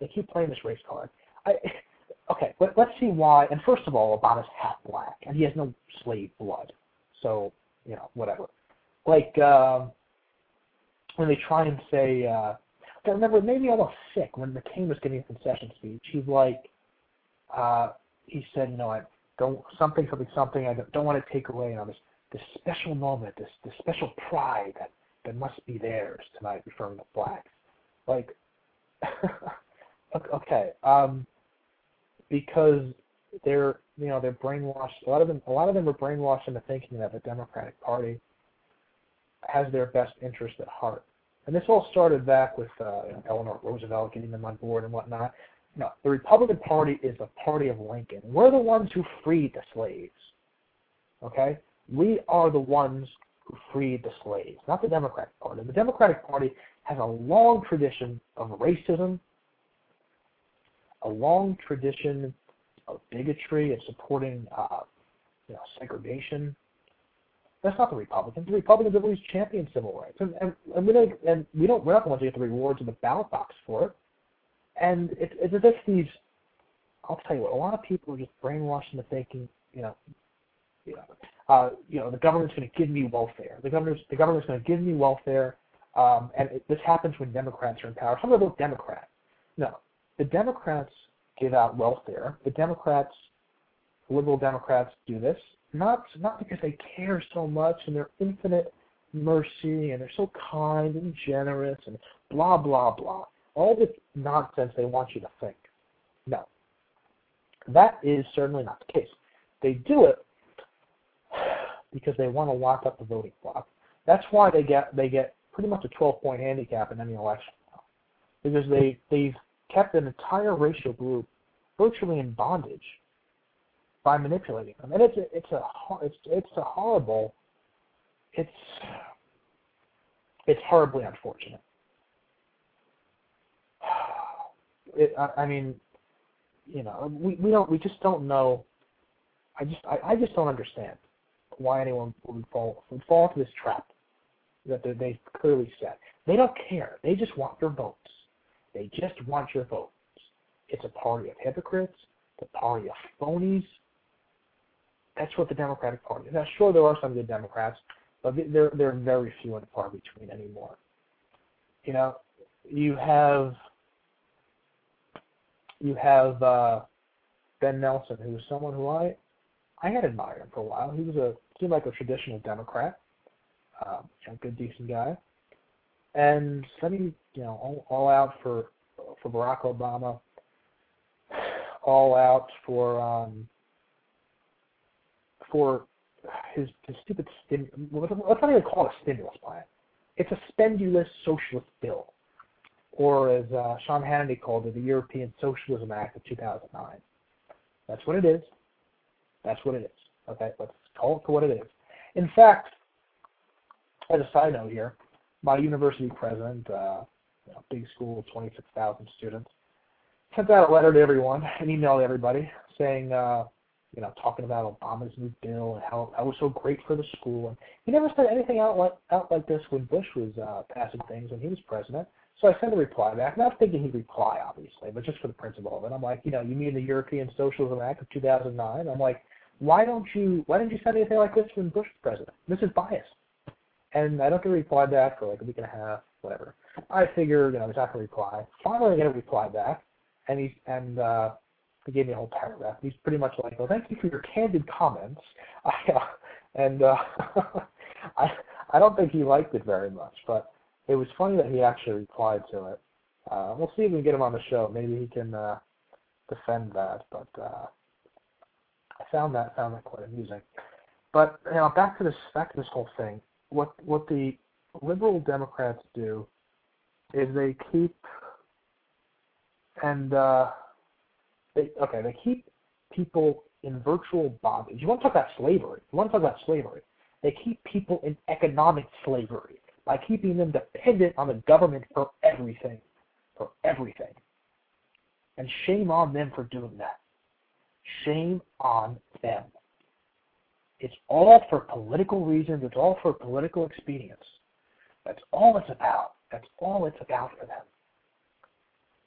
They keep playing this race card. I, okay, let, let's see why. And first of all, Obama's half black, and he has no slave blood. So, you know, whatever. Like, uh, when they try and say, uh, I remember made me almost sick when McCain was giving a concession speech. He's like, uh, he said, you know, I don't, something, something, something, I don't, don't want to take away, you know, this, this special moment, this, this special pride that, that must be theirs tonight, referring to blacks. Like, okay, um, because they're you know they're brainwashed. A lot of them a lot of them are brainwashed into thinking that the Democratic Party has their best interest at heart. And this all started back with uh, Eleanor Roosevelt getting them on board and whatnot. No, the Republican Party is the party of Lincoln. We're the ones who freed the slaves. Okay, we are the ones who freed the slaves, not the Democratic Party. The Democratic Party has a long tradition of racism a long tradition of bigotry and supporting uh, you know, segregation. That's not the Republicans. The Republicans have always championed civil rights, and, and, and we don't and we don't we're not the ones who get the rewards in the ballot box for it. And it, it's as if these, I'll tell you what, a lot of people are just brainwashed into thinking, you know, you know, uh, you know, the government's going to give me welfare. The governor's the government's going to give me welfare, um, and it, this happens when Democrats are in power. Some of them Democrats. No, the Democrats give out welfare. The Democrats, liberal Democrats, do this not not because they care so much and they're infinite mercy and they're so kind and generous and blah blah blah. All this nonsense they want you to think. No, that is certainly not the case. They do it because they want to lock up the voting bloc. That's why they get they get pretty much a 12 point handicap in any election because they they've kept an entire racial group virtually in bondage by manipulating them. And it's a, it's a it's it's a horrible it's it's horribly unfortunate. It, I, I mean, you know, we we don't we just don't know. I just I, I just don't understand why anyone would fall would fall into this trap that they, clearly set. They don't care. They just want your votes. They just want your votes. It's a party of hypocrites, the party of phonies. That's what the Democratic Party is. Now, sure, there are some good Democrats, but they're they're very few and far between anymore. You know, you have you have uh, Ben Nelson, who was someone who I I had admired for a while. He was a seemed like a traditional Democrat, uh, a good decent guy, and he you know all, all out for for Barack Obama, all out for um, for his, his stupid stim. Let's not even call it a stimulus plan. It's a spendulous socialist bill, or as uh, Sean Hannity called it, the European Socialism Act of 2009. That's what it is. That's what it is. Okay, let's call it what it is. In fact, as a side note here, my university president, uh, you know, big school, 26,000 students, sent out a letter to everyone, an email to everybody, saying, uh, you know, talking about Obama's new bill and how that was so great for the school. And he never said anything out like out like this when Bush was uh, passing things when he was president. So I sent a reply back, not thinking he'd reply, obviously, but just for the principle of it. I'm like, you know, you mean the European Socialism Act of 2009? I'm like, why don't you why didn't you send anything like this when Bush was president? This is bias. And I don't get a reply back for like a week and a half, whatever. I figured, you know, he's not going to reply. Finally, I get a reply back, and he's and uh, he gave me a whole paragraph. He's pretty much like, "Well, thank you for your candid comments." I, uh, and uh, I I don't think he liked it very much, but it was funny that he actually replied to it. Uh, we'll see if we can get him on the show. Maybe he can uh, defend that. But uh, I found that found that quite amusing. But you know, back to this back to this whole thing. What what the liberal Democrats do is they keep and uh, they okay they keep people in virtual bondage. You want to talk about slavery? You want to talk about slavery? They keep people in economic slavery by keeping them dependent on the government for everything, for everything. And shame on them for doing that. Shame on them. It's all for political reasons. It's all for political expedience. That's all it's about. That's all it's about for them.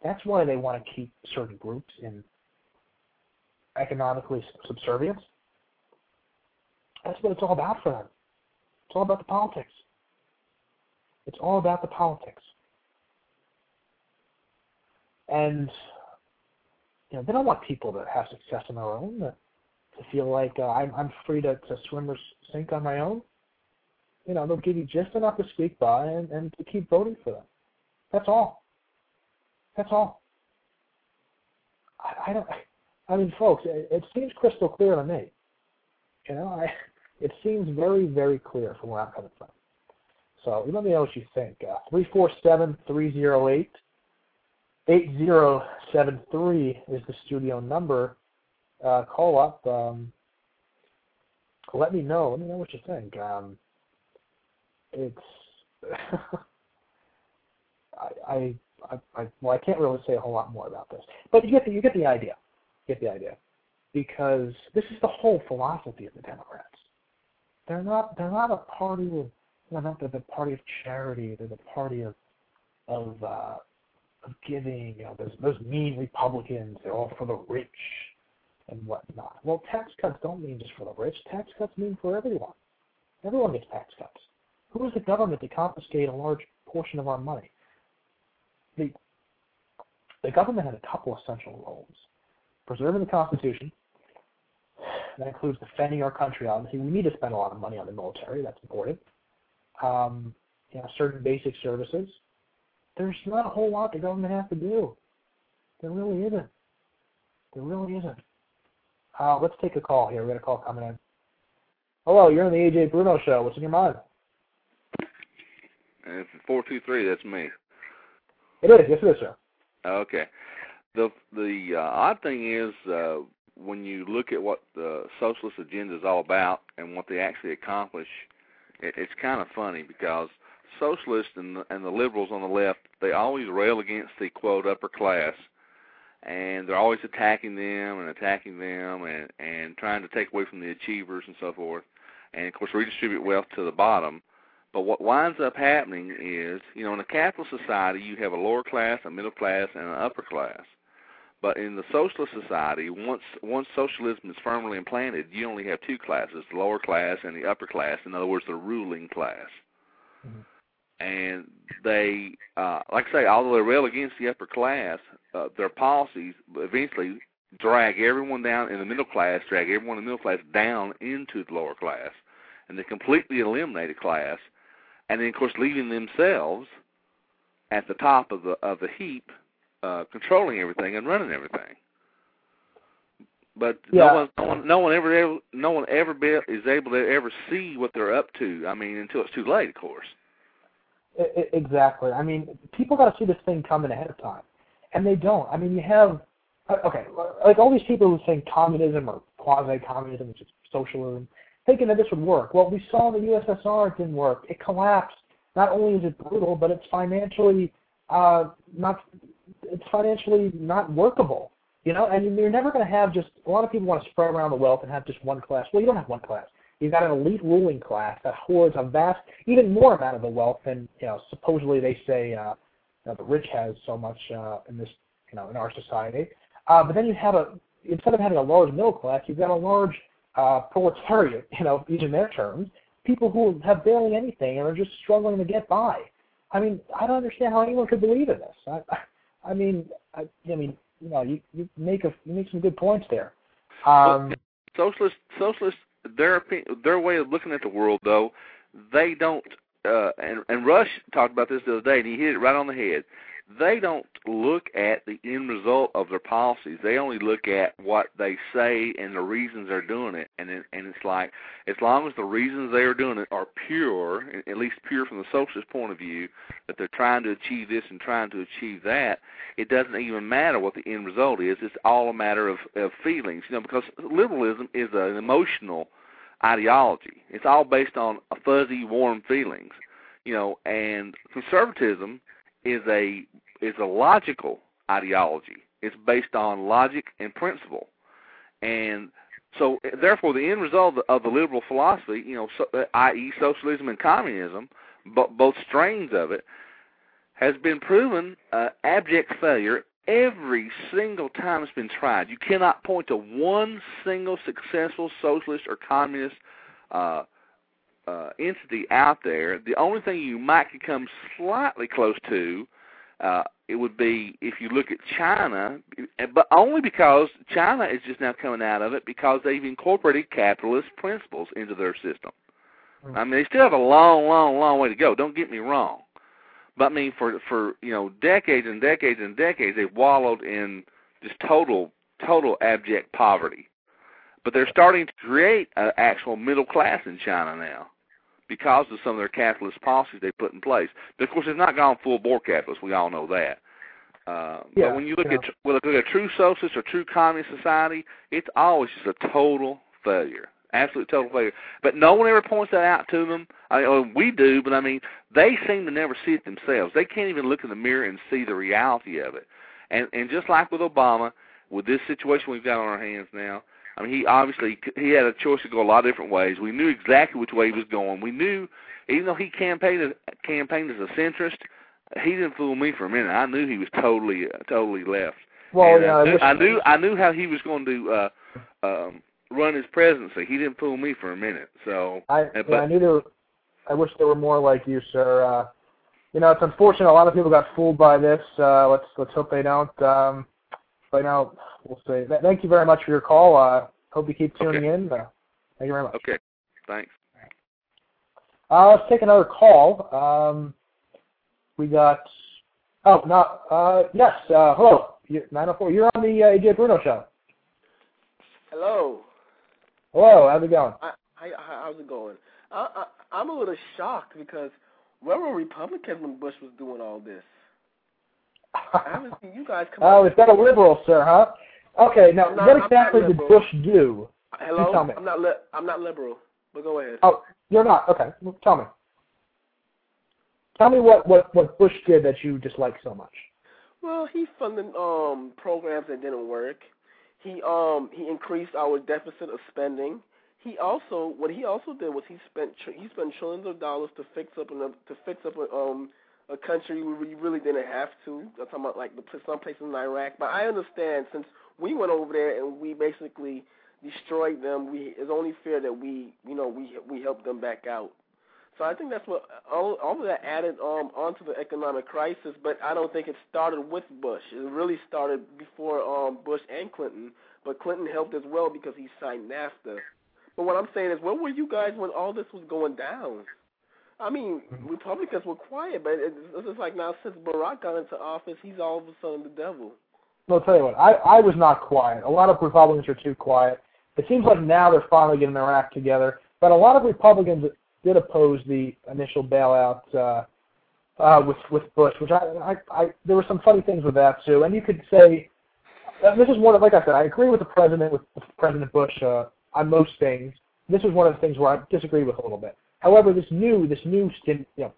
That's why they want to keep certain groups in economically subservience. That's what it's all about for them. It's all about the politics. It's all about the politics. And you know, they don't want people to have success on their own, to, to feel like uh, I'm, I'm free to, to swim or sink on my own. You know, they'll give you just enough to squeak by and, and to keep voting for them. That's all. That's all. I, I don't. I mean, folks, it, it seems crystal clear to me. You know, I. It seems very, very clear from where I'm coming from. So let me know what you think. Uh, three four seven three zero eight eight zero seven three is the studio number. Uh, call up. Um, let me know. Let me know what you think. Um, it's I, I I, well, I can't really say a whole lot more about this, but you get the you get the idea. You get the idea, because this is the whole philosophy of the Democrats. They're not they're not a party of they're not the, the party of charity. They're the party of of uh, of giving. You know, those those mean Republicans. They're all for the rich and whatnot. Well, tax cuts don't mean just for the rich. Tax cuts mean for everyone. Everyone gets tax cuts. Who is the government to confiscate a large portion of our money? The the government has a couple essential roles: preserving the Constitution. That includes defending our country. Obviously, we need to spend a lot of money on the military. That's important. Um, you know, certain basic services. There's not a whole lot the government has to do. There really isn't. There really isn't. Uh, let's take a call here. We got a call coming in. Hello, you're on the Ajay Bruno show. What's in your mind? If four two three, that's me. It is. Yes, it is, sir. Okay. The the uh, odd thing is uh, when you look at what the socialist agenda is all about and what they actually accomplish, it, it's kind of funny because socialists and the, and the liberals on the left they always rail against the quote upper class, and they're always attacking them and attacking them and and trying to take away from the achievers and so forth, and of course redistribute wealth to the bottom. But what winds up happening is, you know, in a capitalist society, you have a lower class, a middle class, and an upper class. But in the socialist society, once once socialism is firmly implanted, you only have two classes: the lower class and the upper class. In other words, the ruling class. Mm-hmm. And they, uh, like I say, although they rail against the upper class, uh, their policies eventually drag everyone down in the middle class, drag everyone in the middle class down into the lower class, and they completely eliminate a class and then of course leaving themselves at the top of the of the heap, uh, controlling everything and running everything. But Yeah. no one, no one, no one ever, ever, no one ever be, is able to ever see what they're up to. I mean, until it's too late, of course. I- I- exactly. I mean, people got to see this thing coming ahead of time, and they don't. I mean, you have uh, okay, like all these people who think communism or quasi-communism, which is socialism, thinking that this would work. Well, we saw the USSR it didn't work. It collapsed. Not only is it brutal, but it's financially uh, not it's financially not workable. You know, and you're never going to have just a lot of people want to spread around the wealth and have just one class. Well, you don't have one class. You've got an elite ruling class that hoards a vast, even more amount of the wealth than you know. Supposedly, they say uh, you know, the rich has so much uh, in this, you know, in our society. Uh, but then you have a instead of having a large middle class, you've got a large uh, proletariat. You know, using their terms, people who have barely anything and are just struggling to get by. I mean, I don't understand how anyone could believe in this. I, I mean, I, I mean, you know, you, you make a you make some good points there. Um, socialist socialist their their way of looking at the world though they don't uh and and Rush talked about this the other day and he hit it right on the head they don't look at the end result of their policies they only look at what they say and the reasons they're doing it and it, and it's like as long as the reasons they are doing it are pure at least pure from the socialist point of view that they're trying to achieve this and trying to achieve that it doesn't even matter what the end result is. It's all a matter of, of feelings, you know, because liberalism is an emotional ideology. It's all based on a fuzzy, warm feelings, you know, and conservatism is a is a logical ideology. It's based on logic and principle, and so therefore the end result of the liberal philosophy, you know, so, i.e., socialism and communism, but both strains of it, has been proven uh, abject failure every single time it's been tried. You cannot point to one single successful socialist or communist uh, uh, entity out there. The only thing you might come slightly close to, uh, it would be if you look at China, but only because China is just now coming out of it because they've incorporated capitalist principles into their system. I mean, they still have a long, long, long way to go. Don't get me wrong. But I mean, for for you know decades and decades and decades, they've wallowed in just total total abject poverty. But they're starting to create an actual middle class in China now because of some of their capitalist policies they put in place. But of course, it's not gone full bore capitalist. We all know that. Uh, Yeah, but when you look yeah. at well, look at a true socialist or true communist society, it's always just a total failure, absolute total failure. But no one ever points that out to them. I mean, we do, but I mean, they seem to never see it themselves. They can't even look in the mirror and see the reality of it. And and just like with Obama, with this situation we've got on our hands now, I mean, he obviously he had a choice to go a lot of different ways. We knew exactly which way he was going. We knew, even though he campaigned campaigned as a centrist, he didn't fool me for a minute. I knew he was totally uh, totally left. well, And yeah, I, I knew, I knew I knew how he was going to uh, um, run his presidency. He didn't fool me for a minute. So, I, uh, yeah, but I knew there. Were, I wish there were more like you, sir. Uh, you know, it's unfortunate. A lot of people got fooled by this. Uh, let's let's hope they don't. Um, but now we'll see. Th- Thank you very much for your call. Uh, hope you keep tuning Okay. in. Uh, thank you very much. okay, thanks. Uh, let's take another call. Um, we got. Oh, no. Uh, yes. Uh, hello. You- 904. You're on the uh, Ajay Bruno show. Hello. Hello. How's it going? I, I, how's it going? I, I, I'm a little shocked because where were Republicans when Bush was doing all this? I haven't seen you guys come. Oh, out- it's a liberal, sir, huh? Okay. Now, not- what exactly did. Bush do? Hello. you tell me. I'm not. Li- I'm not liberal. But go ahead. Oh, you're not. Okay. Well, Tell me. Tell me what what what Bush did that you dislike so much. Well, he funded um programs that didn't work. He um he increased our deficit of spending. He also what he also did was he spent tr- he spent trillions of dollars to fix up another to fix up a, um a country where we really didn't have to. I'm talking about like the some places in Iraq. But I understand since we went over there and we basically destroyed them, we it's only fair that we you know we we helped them back out. So I think that's what all, all of that added um, onto the economic crisis. But I don't think it started with Bush. It really started before um, Bush and Clinton. But Clinton helped as well because he signed NAFTA. But what I'm saying is, where were you guys when all this was going down? I mean, Republicans were quiet, but it's, just like now since Barack got into office, he's all of a sudden the devil. I'll tell you what. I I was not quiet. A lot of Republicans are too quiet. It seems like now they're finally getting their act together. But a lot of Republicans did oppose the initial bailout uh, uh, with with Bush, which I, I I there were some funny things with that too. And you could say uh, this is one of like I said, I agree with the president with President Bush uh, on most things. This is one of the things where I disagree with a little bit. However, this new this new stim, you know,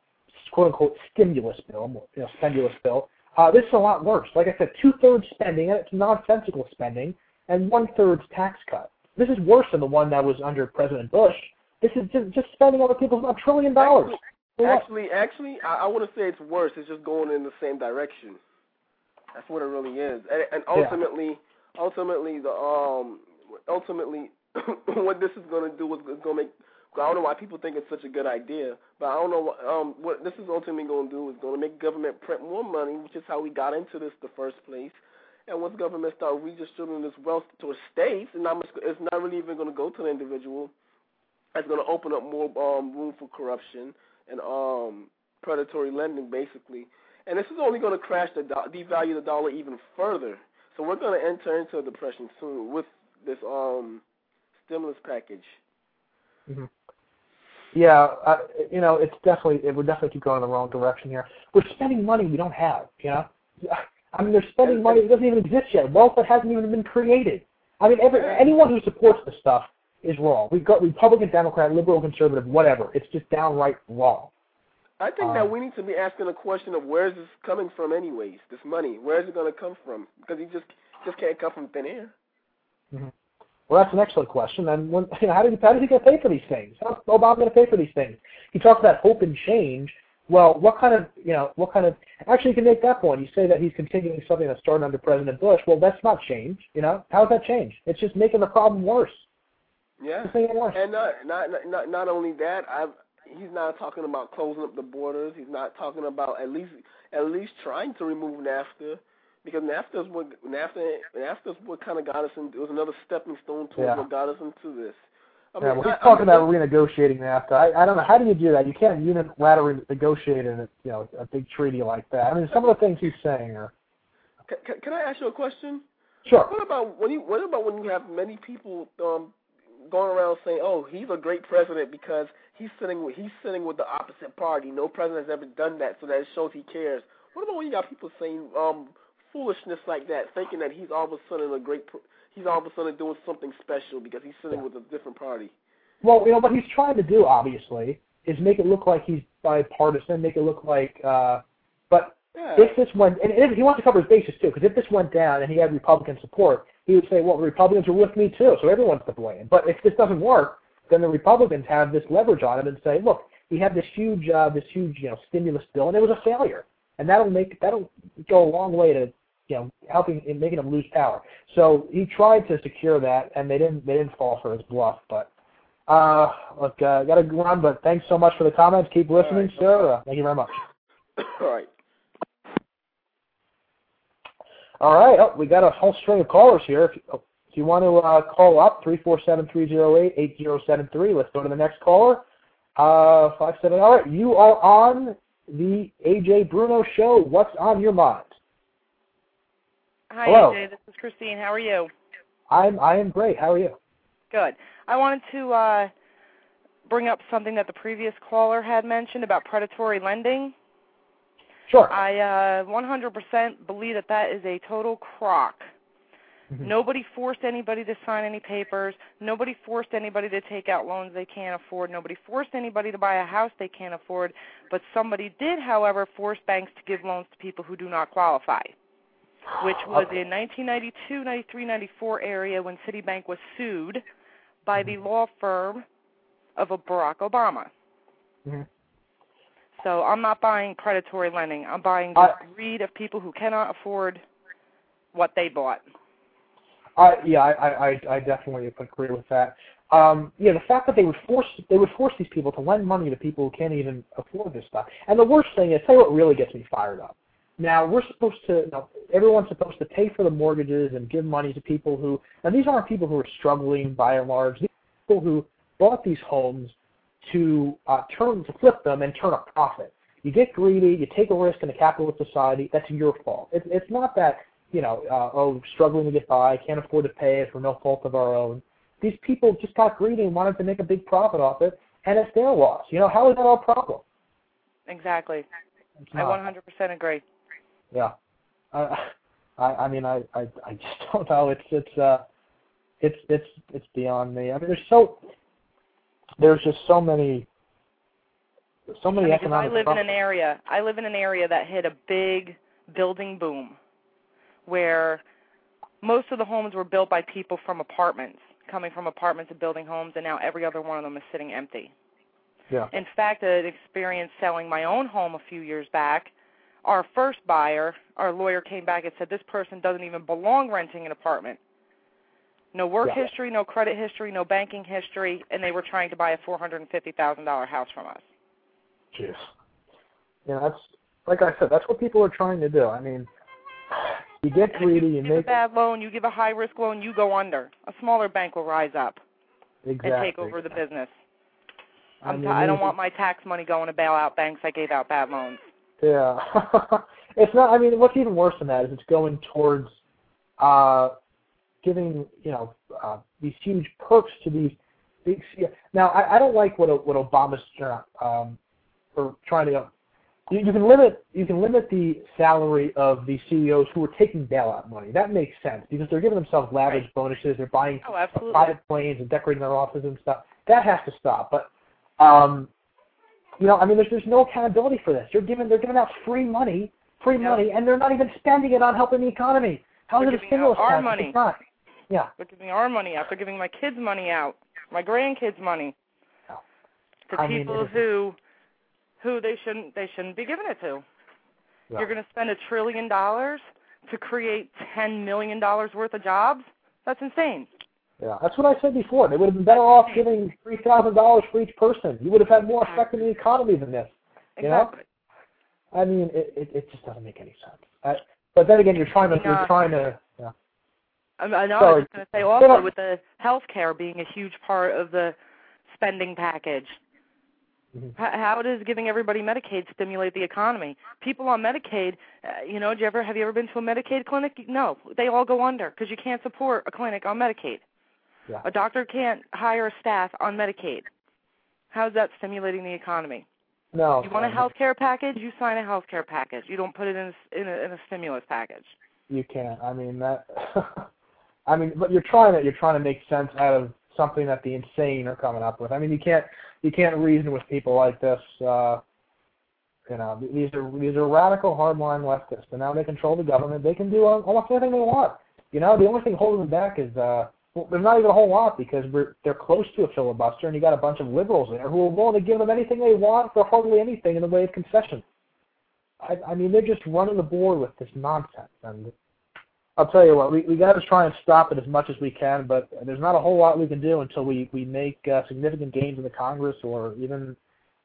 quote unquote stimulus bill, you know, stimulus bill, Uh, this is a lot worse. Like I said, two thirds spending, and it's nonsensical spending, and one third's tax cut. This is worse than the one that was under President Bush. This is just, just spending other people's a trillion dollars. Actually, actually, I, I wouldn't say it's worse. It's just going in the same direction. That's what it really is. And, and Yeah. ultimately, ultimately, the um, ultimately, what this is going to do is going to make. I don't know why people think it's such a good idea, but I don't know what um what this is ultimately going to do is going to make government print more money, which is how we got into this the first place. And once government start redistributing this wealth to states, and it's not really even going to go to the individual. It's going to open up more um room for corruption and um predatory lending, basically. And this is only going to crash the do- devalue the dollar even further. So we're going to enter into a depression soon with this um stimulus package. Mhm. Yeah, uh, you know, it's definitely it would definitely keep going in the wrong direction here. We're spending money we don't have. You know, I mean, they're spending money that doesn't even exist yet. Wealth that hasn't even been created. I mean, every anyone who supports this stuff is wrong. We've got Republican, Democrat, liberal, conservative, whatever. It's just downright wrong. I think Um, that we need to be asking the question of where is this coming from, anyways? This money, where is it going to come from? Because it just just can't come from thin air. Well, that's an excellent question. And when, you know, how did he, how did he get paid for these things? How's Obama going to pay for these things? He talks about hope and change. Well, what kind of, you know, what kind of? Actually, you can make that point. You say that he's continuing something that started under President Bush. Well, that's not change. You know, how's that change? It's just making the problem worse. Yeah. It's making it worse. And not not not not only that, I he's not talking about closing up the borders. He's not talking about at least at least trying to remove NAFTA because NAFTA is what NAFTA NAFTA is what kind of got us in. It was another stepping stone towards Yeah. what got us into this. I yeah, mean, well, he's I- talking I about renegotiating NAFTA. I, I don't know. How do you do that? You can't unilaterally negotiate in a, you know, a big treaty like that. I mean, some of the things he's saying are Can, can, can I ask you a question? sure. What about when you what about when you have many people um going around saying, "Oh, he's a great president because he's sitting with he's sitting with the opposite party. No president has ever done that, so that shows he cares." What about when you got people saying um foolishness like that, thinking that he's all of a sudden a great he's all of a sudden doing something special because he's sitting with a different party? Well, you know what he's trying to do, obviously, is make it look like he's bipartisan, make it look like. uh But Yeah. if this went, and if, he wants to cover his bases too, because if this went down and he had Republican support, he would say, "Well, the Republicans are with me too, so everyone's to blame." But if this doesn't work, then the Republicans have this leverage on him and say, "Look, he had this huge, uh, this huge, you know, stimulus bill, and it was a failure, and that'll make that'll go a long way to." You know, helping in making him lose power. So he tried to secure that, and they didn't. They didn't fall for his bluff. But uh, look, uh, got to run, but thanks so much for the comments. Keep listening, right, sir. Uh, thank you very much. all right. All right. Oh, we got a whole string of callers here. If you, oh, if you want to uh, call up, 347-308-8073. Let's go to the next caller. Uh, five seven. All right. You are on the Ajay Bruno Show. What's on your mind? Hi, Hello. Ajay. This is Christine. How are you? I'm I am great. How are you? Good. I wanted to uh, bring up something that the previous caller had mentioned about predatory lending. Sure. I uh, 100% believe that that is a total crock. Mhm. Nobody forced anybody to sign any papers. Nobody forced anybody to take out loans they can't afford. Nobody forced anybody to buy a house they can't afford. But somebody did, however, force banks to give loans to people who do not qualify, which was in 1992, 93, 94 area when Citibank was sued by the law firm of a Barack Obama. Mhm. So I'm not buying predatory lending. I'm buying the I- greed of people who cannot afford what they bought. I yeah, I, I, I- definitely agree with that. Um, yeah, the fact that they would force they would force these people to lend money to people who can't even afford this stuff. And the worst thing is, tell you what really gets me fired up. Now we're supposed to, you know, everyone's supposed to pay for the mortgages and give money to people who. Now these aren't people who are struggling by and large. These are people who bought these homes to uh, turn to flip them and turn a profit. You get greedy, you take a risk in a capitalist society. That's your fault. It, it's not that you know, uh, oh, struggling to get by, can't afford to pay it for no fault of our own. These people just got greedy and wanted to make a big profit off it, and it's their loss. You know, how is that our problem? Exactly. I 100% agree. Yeah. I, I, I mean, I, I, I just don't know. It's, it's, uh, it's, it's, it's beyond me. I mean, there's so, there's just so many, so I many mean, 'cause I economic. live in an area. I live in an area that hit a big building boom where most of the homes were built by people from apartments, coming from apartments and building homes, and now every other one of them is sitting empty. Yeah. In fact, an experience selling my own home a few years back, our first buyer, our lawyer came back and said this person doesn't even belong renting an apartment. No work Yeah. history, no credit history, no banking history, and they were trying to buy a $450,000 house from us. Jeez. You know, that's like I said, that's what people are trying to do. I mean, you get greedy, you Give a make bad loan, you give a high risk loan, you go under. A smaller bank will rise up exactly. and take over the business. I I'm mean, t- I don't want my tax money going to bail out banks that gave out bad loans. Yeah. it's not I mean what's even worse than that is it's going towards uh giving, you know, uh these huge perks to these big C- now I, I don't like what what Obama's uh, um for trying to you, you can limit you can limit the salary of the CEOs who are taking bailout money. That makes sense because they're giving themselves lavish bonuses, they're buying Oh, private planes and decorating their offices and stuff. That has to stop. But um, you know, I mean, there's there's no accountability for this. They're giving they're giving out free money, free Yeah. money, and they're not even spending it on helping the economy. How is it a stimulus our package? money. It's not. Yeah. They're giving our money out. They're giving my kids' money out, my grandkids' money No. to I people is- who who they shouldn't they shouldn't be giving it to. Yeah. You're going to spend a trillion dollars to create ten million dollars worth of jobs? That's insane. Yeah, that's what I said before. They would have been better off giving three thousand dollars for each person. You would have had more effect in the economy than this. You know? Exactly. I mean, it it, it just doesn't make any sense. I, but then again, you're trying to you're trying to. Yeah. I, I know. I was going to say also with the health care being a huge part of the spending package. Mhm. How does giving everybody Medicaid stimulate the economy? People on Medicaid, uh, you know, do you ever have you ever been to a Medicaid clinic? No, they all go under because you can't support a clinic on Medicaid. Yeah. A doctor can't hire a staff on Medicaid. How's that stimulating the economy? No. You want a health care package? You sign a health care package. You don't put it in a, in a, in a stimulus package. You can't. I mean that. I mean, but you're trying to you're trying to make sense out of something that the insane are coming up with. I mean, you can't you can't reason with people like this. Uh, you know, these are these are radical hardline leftists, and now they control the government. They can do almost anything they want. You know, the only thing holding them back is uh, well, there's not even a whole lot because we're they're close to a filibuster, and you got a bunch of liberals there who are willing to give them anything they want for hardly anything in the way of concessions. I, I mean, they're just running the board with this nonsense, and I'll tell you what, we we got to try and stop it as much as we can, but there's not a whole lot we can do until we we make uh, significant gains in the Congress or even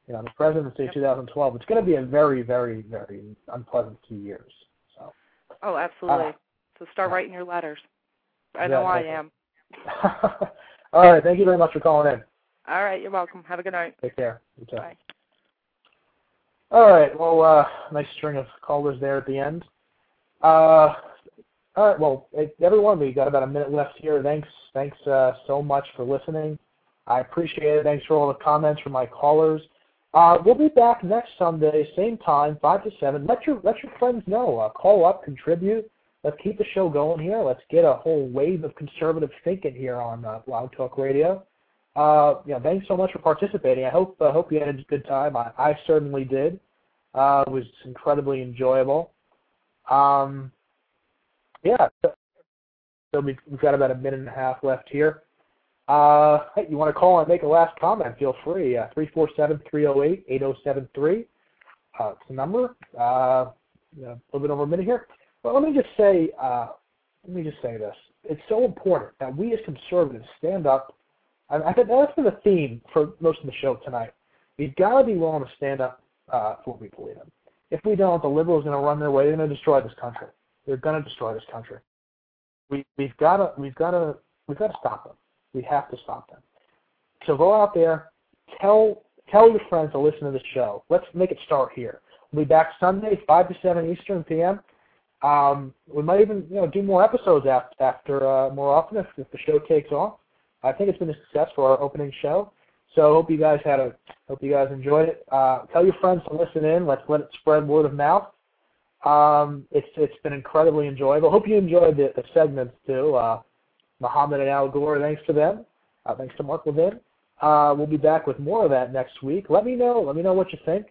you know the presidency of 2012. It's going to be a very very very unpleasant two years. So Oh, absolutely. Uh, so start yeah. writing your letters. I Yeah, know I definitely. am. all right, thank you very much for calling in. All right, you're welcome. Have a good night. Take care. Bye. All right. Well, uh, nice string of callers there at the end. Uh, all right. Well, everyone, we got about a minute left here. Thanks, thanks uh, so much for listening. I appreciate it. Thanks for all the comments from my callers. Uh, we'll be back next Sunday, same time, five to seven. Let your let your friends know. Uh, call up, contribute. Let's keep the show going here. Let's get a whole wave of conservative thinking here on uh, Blog Talk Radio. Uh, you know, thanks so much for participating. I hope uh, hope you had a good time. I, I certainly did. Uh, it was incredibly enjoyable. Um, yeah, so so we- we've got about a minute and a half left here. Uh, you want to call and make a last comment? Feel free. Uh, three four seven three zero eight eight zero seven three. Uh, it's the number. Uh, a little bit over a minute here. Well, let me just say, uh, let me just say this. It's so important that we as conservatives stand up. I, I think that's been the theme for most of the show tonight. We've got to be willing to stand up uh, for what we believe in. If we don't, the liberals are going to run their way. They're going to destroy this country. They're going to destroy this country. We we've got to we've got to we've got to stop them. We have to stop them. So go out there, tell tell your friends to listen to the show. Let's make it start here. We'll be back Sunday, five to seven Eastern PM. Um, we might even you know do more episodes after, after uh, more often if, if the show takes off. I think it's been a success for our opening show. So hope you guys had a hope you guys enjoyed it. Uh, tell your friends to listen in. Let's let it spread word of mouth. Um, it's it's been incredibly enjoyable. Hope you enjoyed the, the segments too. Uh, Muhammad and Al Gore, thanks to them. Uh, thanks to Mark Levin. Uh, we'll be back with more of that next week. Let me know. Let me know what you think.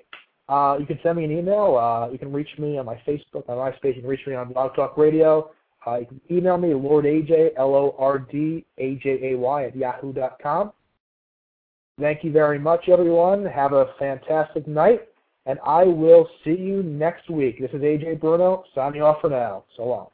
Uh, you can send me an email. Uh, you can reach me on my Facebook, my MySpace. You can reach me on Blog Talk Radio. Uh, you can email me, Lord Ajay, L-O-R-D-A-J-A-Y at yahoo.com. Thank you very much, everyone. Have a fantastic night, and I will see you next week. This is Ajay Bruno, signing off for now. So long.